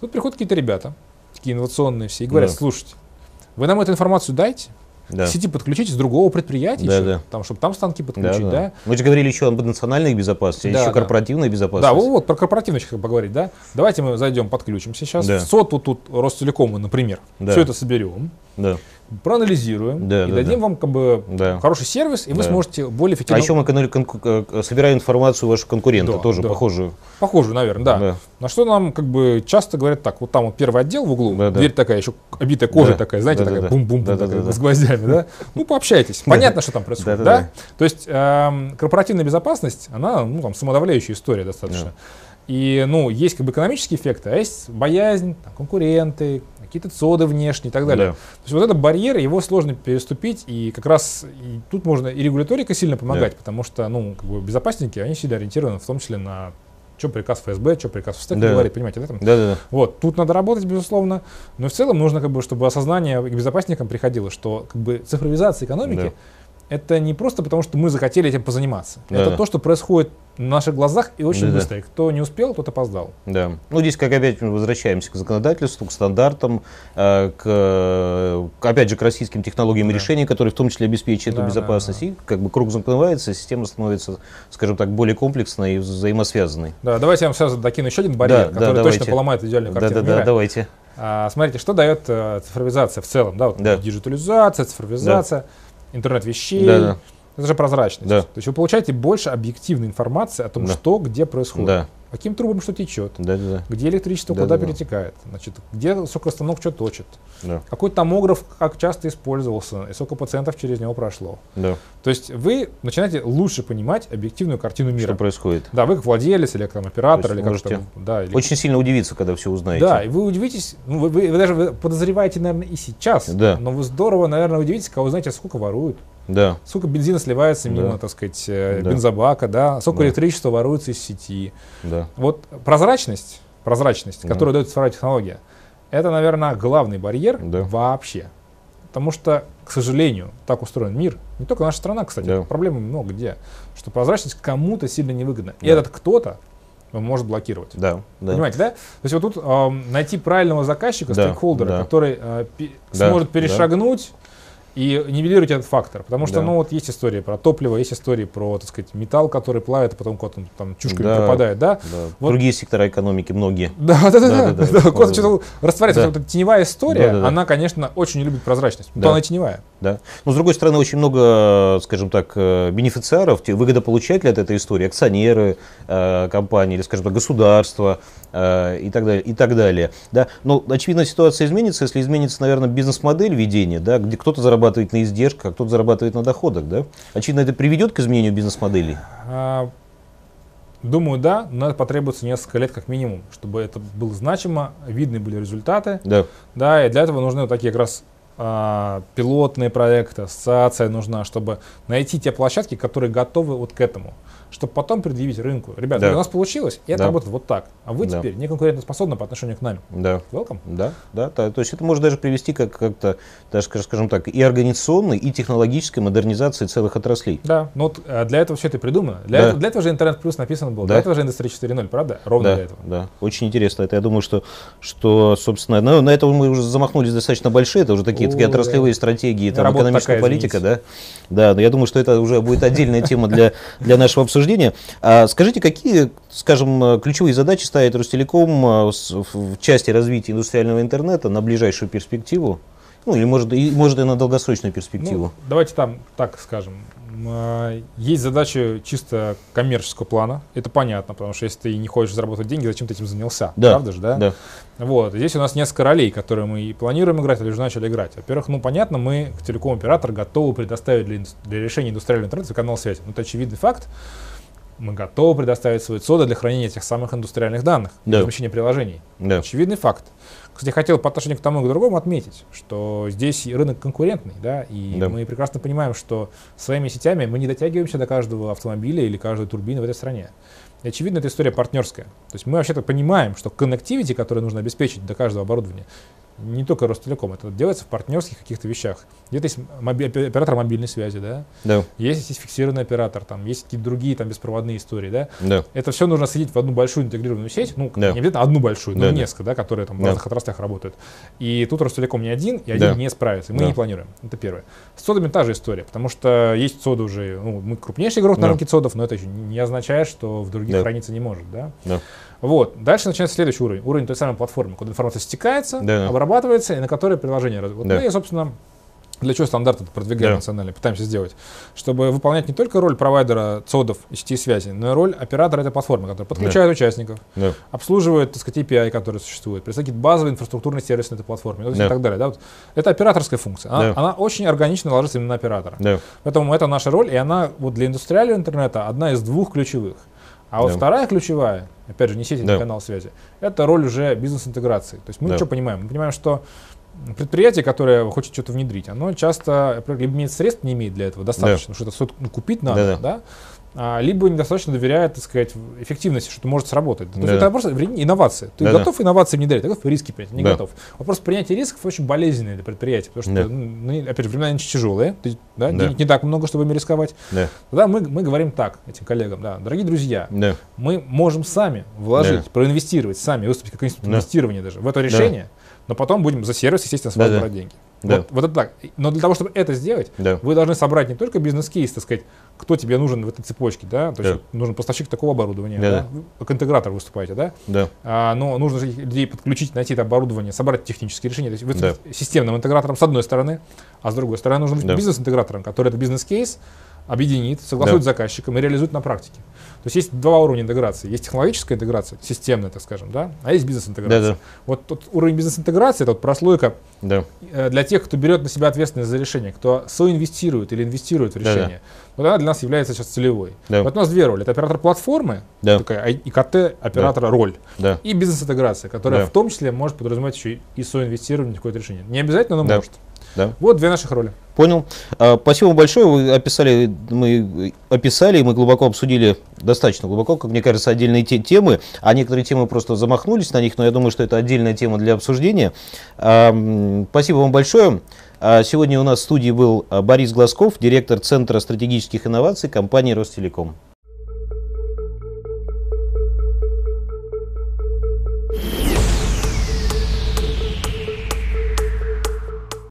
Тут приходят какие-то ребята, такие инновационные все, и говорят, Да. слушайте, вы нам эту информацию дайте, Да. сети подключить с другого предприятия, Да, еще, да. там, чтобы там станки Да, подключить, да. да. Мы же говорили еще об национальной безопасности, Да, еще да. корпоративной Да, безопасности. вот, вот про корпоративную еще поговорить, да. Давайте мы зайдем, подключимся сейчас. Да. В СОТ вот тут Ростелекома, например. Да. Все это соберем, Да. Проанализируем Да, и да, дадим да. вам как бы Да. хороший сервис, и вы Да. сможете более А эффективно... еще мы конку- э, собираем информацию ваших конкурентов, Да, тоже да. похожую. Похожую, наверное, да. Да. На что нам как бы часто говорят так, вот там вот первый отдел в углу, Да, да. дверь такая еще обитая кожей Да. такая, знаете, Да, да, такая да. бум-бум-бум Да, да, такая, да, да. с гвоздями, да? Ну, пообщайтесь. Понятно, что там происходит, Да, да? да, да. То есть эм, корпоративная безопасность, она, ну, там, самодавляющая история достаточно. И, ну, есть как бы экономические эффекты, а есть боязнь, конкуренты, какие-то цоды внешние и так далее. Да. То есть вот этот барьер, его сложно переступить, и как раз и тут можно и регуляторика сильно помогать, потому что, ну, как бы безопасники, они всегда ориентированы в том числе на что приказ ФСБ, что приказ ФСТ Да. говорит, понимаете, да? Там? Да, да, да. Вот, тут надо работать, безусловно, но в целом нужно, как бы, чтобы осознание к безопасникам приходило, что как бы цифровизация экономики это не просто потому, что мы захотели этим позаниматься. Да. Это то, что происходит на наших глазах и очень Да-да. быстро. И кто не успел, тот опоздал. Да. Ну, здесь как опять мы возвращаемся к законодательству, к стандартам, э, к, э, опять же, к российским технологиям и Да. решениям, которые в том числе обеспечивают Да, эту да, безопасность. да. И как бы круг замкрывается, система становится, скажем так, более комплексной и взаимосвязанной. Да, давайте я вам сразу докину еще один барьер, Да, да, который давайте. точно поломает идеальную Да, картину да, да, мира. давайте. А, смотрите, что дает э, цифровизация в целом, да, вот Да. диджитализация, цифровизация, интернет вещей. Да, да. Это же прозрачность. Да. То есть вы получаете больше объективной информации о том, Да. что где происходит. Да, Каким трубам что течет, да, да, да. где электричество Да, куда да, перетекает, значит, где сокостанок что точит, Да, какой томограф как часто использовался, и сколько пациентов через него прошло. да. То есть вы начинаете лучше понимать объективную картину мира. Что происходит? Да, вы как владелец или как там оператор, или как там, да, или Очень сильно удивиться, когда все узнаете. Да, и вы удивитесь, ну, вы, вы- вы даже вы подозреваете, наверное, и сейчас, Да. но вы здорово, наверное, удивитесь, когда узнаете, сколько воруют, Да, сколько бензина сливается мимо, Да. так сказать, э, Да. бензобака, да, сколько Да. электричества воруется из сети. да. Вот прозрачность, прозрачность, Да. которую дает цифровая технология, это, наверное, главный барьер Да. вообще. Потому что, к сожалению, так устроен мир. Не только наша страна, кстати, Да. проблемы много где. Что прозрачность кому-то сильно невыгодна. И Да. этот кто-то может блокировать. Да, да. Понимаете, да? То есть вот тут эм, найти правильного заказчика, Да, стейкхолдера, да. который э, пе- Да, сможет да. И нивелировать этот фактор. Потому что, Да. ну, вот есть истории про топливо, есть истории про, так сказать, металл, который плавит, а потом куда-то он там чушками Да. пропадает, да? Да. Вот. Другие сектора экономики, многие. Да, да, да, да. Да, да, да. да, Да. что-то растворяется. Да. Вот эта теневая история, Да, да, да. она, конечно, очень не любит прозрачность. Но Да. она теневая. Да. Но, с другой стороны, очень много, скажем так, э, бенефициаров, те выгодополучателей от этой истории, акционеры э, компании или, скажем так, государства э, и так далее. И так далее да. Но, очевидно, ситуация изменится, если изменится, наверное, бизнес-модель ведения, да, где кто-то зарабатывает на издержках, а кто-то зарабатывает на доходах. Да. Очевидно, это приведет к изменению бизнес-моделей. А, Думаю, да, но это потребуется несколько лет как минимум, чтобы это было значимо, видны были результаты. Да. Да, и для этого нужны вот такие как раз а, пилотные проекты, ассоциация нужна, чтобы найти те площадки, которые готовы вот к этому чтобы потом предъявить рынку. Ребята, Да. у нас получилось, и это Да. работает вот так. А вы Да. теперь не конкурентоспособны по отношению к нам. Да. Welcome. Да, да, да. То есть это может даже привести как, как-то, даже, скажем так, и организационной, и технологической модернизации целых отраслей. Да, ну вот а, для этого все это придумано. Для, Да. этого, для этого же интернет плюс написан был, Да. для этого же индустрия 4.0, правда? Ровно да, для этого. да, очень интересно. Это я думаю, что, что собственно, ну, на этом мы уже замахнулись достаточно большие, это уже такие, О, такие да. отраслевые стратегии, там, Работа экономическая такая, политика, да. Да, но я думаю, что это уже будет отдельная тема для, для нашего обсуждения. А скажите, какие, скажем, ключевые задачи ставит Ростелеком с- в части развития индустриального интернета на ближайшую перспективу? Ну, или может, и, может и на долгосрочную перспективу? Ну, давайте там так скажем. А, Есть задачи чисто коммерческого плана. Это понятно, потому что если ты не хочешь заработать деньги, зачем ты этим занялся? да, Правда же, да? да, Вот. Здесь у нас несколько ролей, которые мы и планируем играть, или уже начали играть. Во-первых, ну понятно, мы, как телеком-оператор, готовы предоставить для, для решения индустриального интернета канал связи. Ну, это очевидный факт. Мы готовы предоставить свои ЦОДы для хранения этих самых индустриальных данных, для Да. размещения приложений. да, Очевидный факт. Кстати, хотел по отношению к тому и к другому отметить, что здесь рынок конкурентный, да, и Да. мы прекрасно понимаем, что своими сетями мы не дотягиваемся до каждого автомобиля или каждой турбины в этой стране. И очевидно, эта история партнерская. То есть мы вообще-то понимаем, что коннективити, который нужно обеспечить до каждого оборудования, не только Ростелеком, это делается в партнерских каких-то вещах. Где-то есть моби- опе- оператор мобильной связи, да, да, есть, есть фиксированный оператор, там есть какие-то другие там беспроводные истории, да, да, это все нужно соединить в одну большую интегрированную сеть, ну, Да. не обязательно одну большую, но Да, несколько, да, которые там в Да. разных отраслях работают. И тут Ростелеком не один, и один Да. не справится, и мы Да. не планируем. Это первое. С цодами та же история, потому что есть цоды уже, ну, мы крупнейший игрок на Да. рынке цодов, но это еще не означает, что в других Да. храниться не может, да. да, Вот. Дальше начинается следующий уровень. Уровень той самой платформы, куда информация стекается, Да. обрабатывается, и на которой приложение Вот Да. мы, и, собственно, для чего стандарты продвигаем Да. национально, пытаемся сделать, чтобы выполнять не только роль провайдера цодов и сетей связи, но и роль оператора этой платформы, который подключает участников, да, обслуживает, так сказать, API, которые существуют, представляет какие-то базовые инфраструктурные сервисы на этой платформе, ну, Да. и так далее. Да? Вот это операторская функция. Она, Да. она очень органично ложится именно на оператора. да, Поэтому это наша роль, и она вот для индустриального интернета одна из двух ключевых. А вот Да. вторая ключевая, опять же, не сеть, не Да. канал связи, это роль уже бизнес-интеграции. То есть мы Да. что понимаем? Мы понимаем, что предприятие, которое хочет что-то внедрить, оно часто либо имеет средств, не имеет для этого достаточно, что это стоит, ну, купить надо, да? А, либо недостаточно доверяет, так сказать, эффективности, что это может сработать. То есть Да-да. это вре- инновации. Ты Да-да. готов инновации внедрять, ты готов риски принять, не Да. готов. Вопрос принятия рисков очень болезненный для предприятия, потому что, Да. ну, ну, опять же, времена нынче тяжелые, есть, да, Да. денег не так много, чтобы ими рисковать. да, Тогда мы, мы говорим так этим коллегам, да, дорогие друзья, да, мы можем сами вложить, Да. проинвестировать, сами выступить как институт Да. даже в это решение, но потом будем за сервис, естественно, с вас Да-да. брать деньги. Да. Вот, вот это так. Но для того, чтобы это сделать, да, вы должны собрать не только бизнес-кейс, так сказать, кто тебе нужен в этой цепочке, да, то есть Да. нужен поставщик такого оборудования, да, вы как интегратор выступаете, да, да, а, но нужно людей подключить, найти это оборудование, собрать технические решения, то есть вы Да. системным интегратором с одной стороны, а с другой стороны нужно быть Да. бизнес-интегратором, который этот бизнес-кейс объединит, согласует Да. с заказчиком и реализует на практике. То есть есть два уровня интеграции. Есть технологическая интеграция, системная, так скажем, да, а есть бизнес-интеграция. Да-да. Вот тот уровень бизнес-интеграции, это вот прослойка да, э, для тех, кто берет на себя ответственность за решение, кто соинвестирует или инвестирует в решение. Вот она для нас является сейчас целевой. Да. Вот у нас две роли. Это оператор платформы, Да. такая ай- ИКТ оператора роль, да, и бизнес-интеграция, которая Да. в том числе может подразумевать еще и- и соинвестирование в какое-то решение. Не обязательно, но Да. может. Да. Вот две наших роли. Понял. А, Спасибо вам большое. Вы описали, мы описали, мы глубоко обсудили, достаточно глубоко, как мне кажется, отдельные те- темы. А некоторые темы просто замахнулись на них, но я думаю, что это отдельная тема для обсуждения. А, Спасибо вам большое. А, Сегодня у нас в студии был а, Борис Глазков, директор Центра стратегических инноваций компании Ростелеком.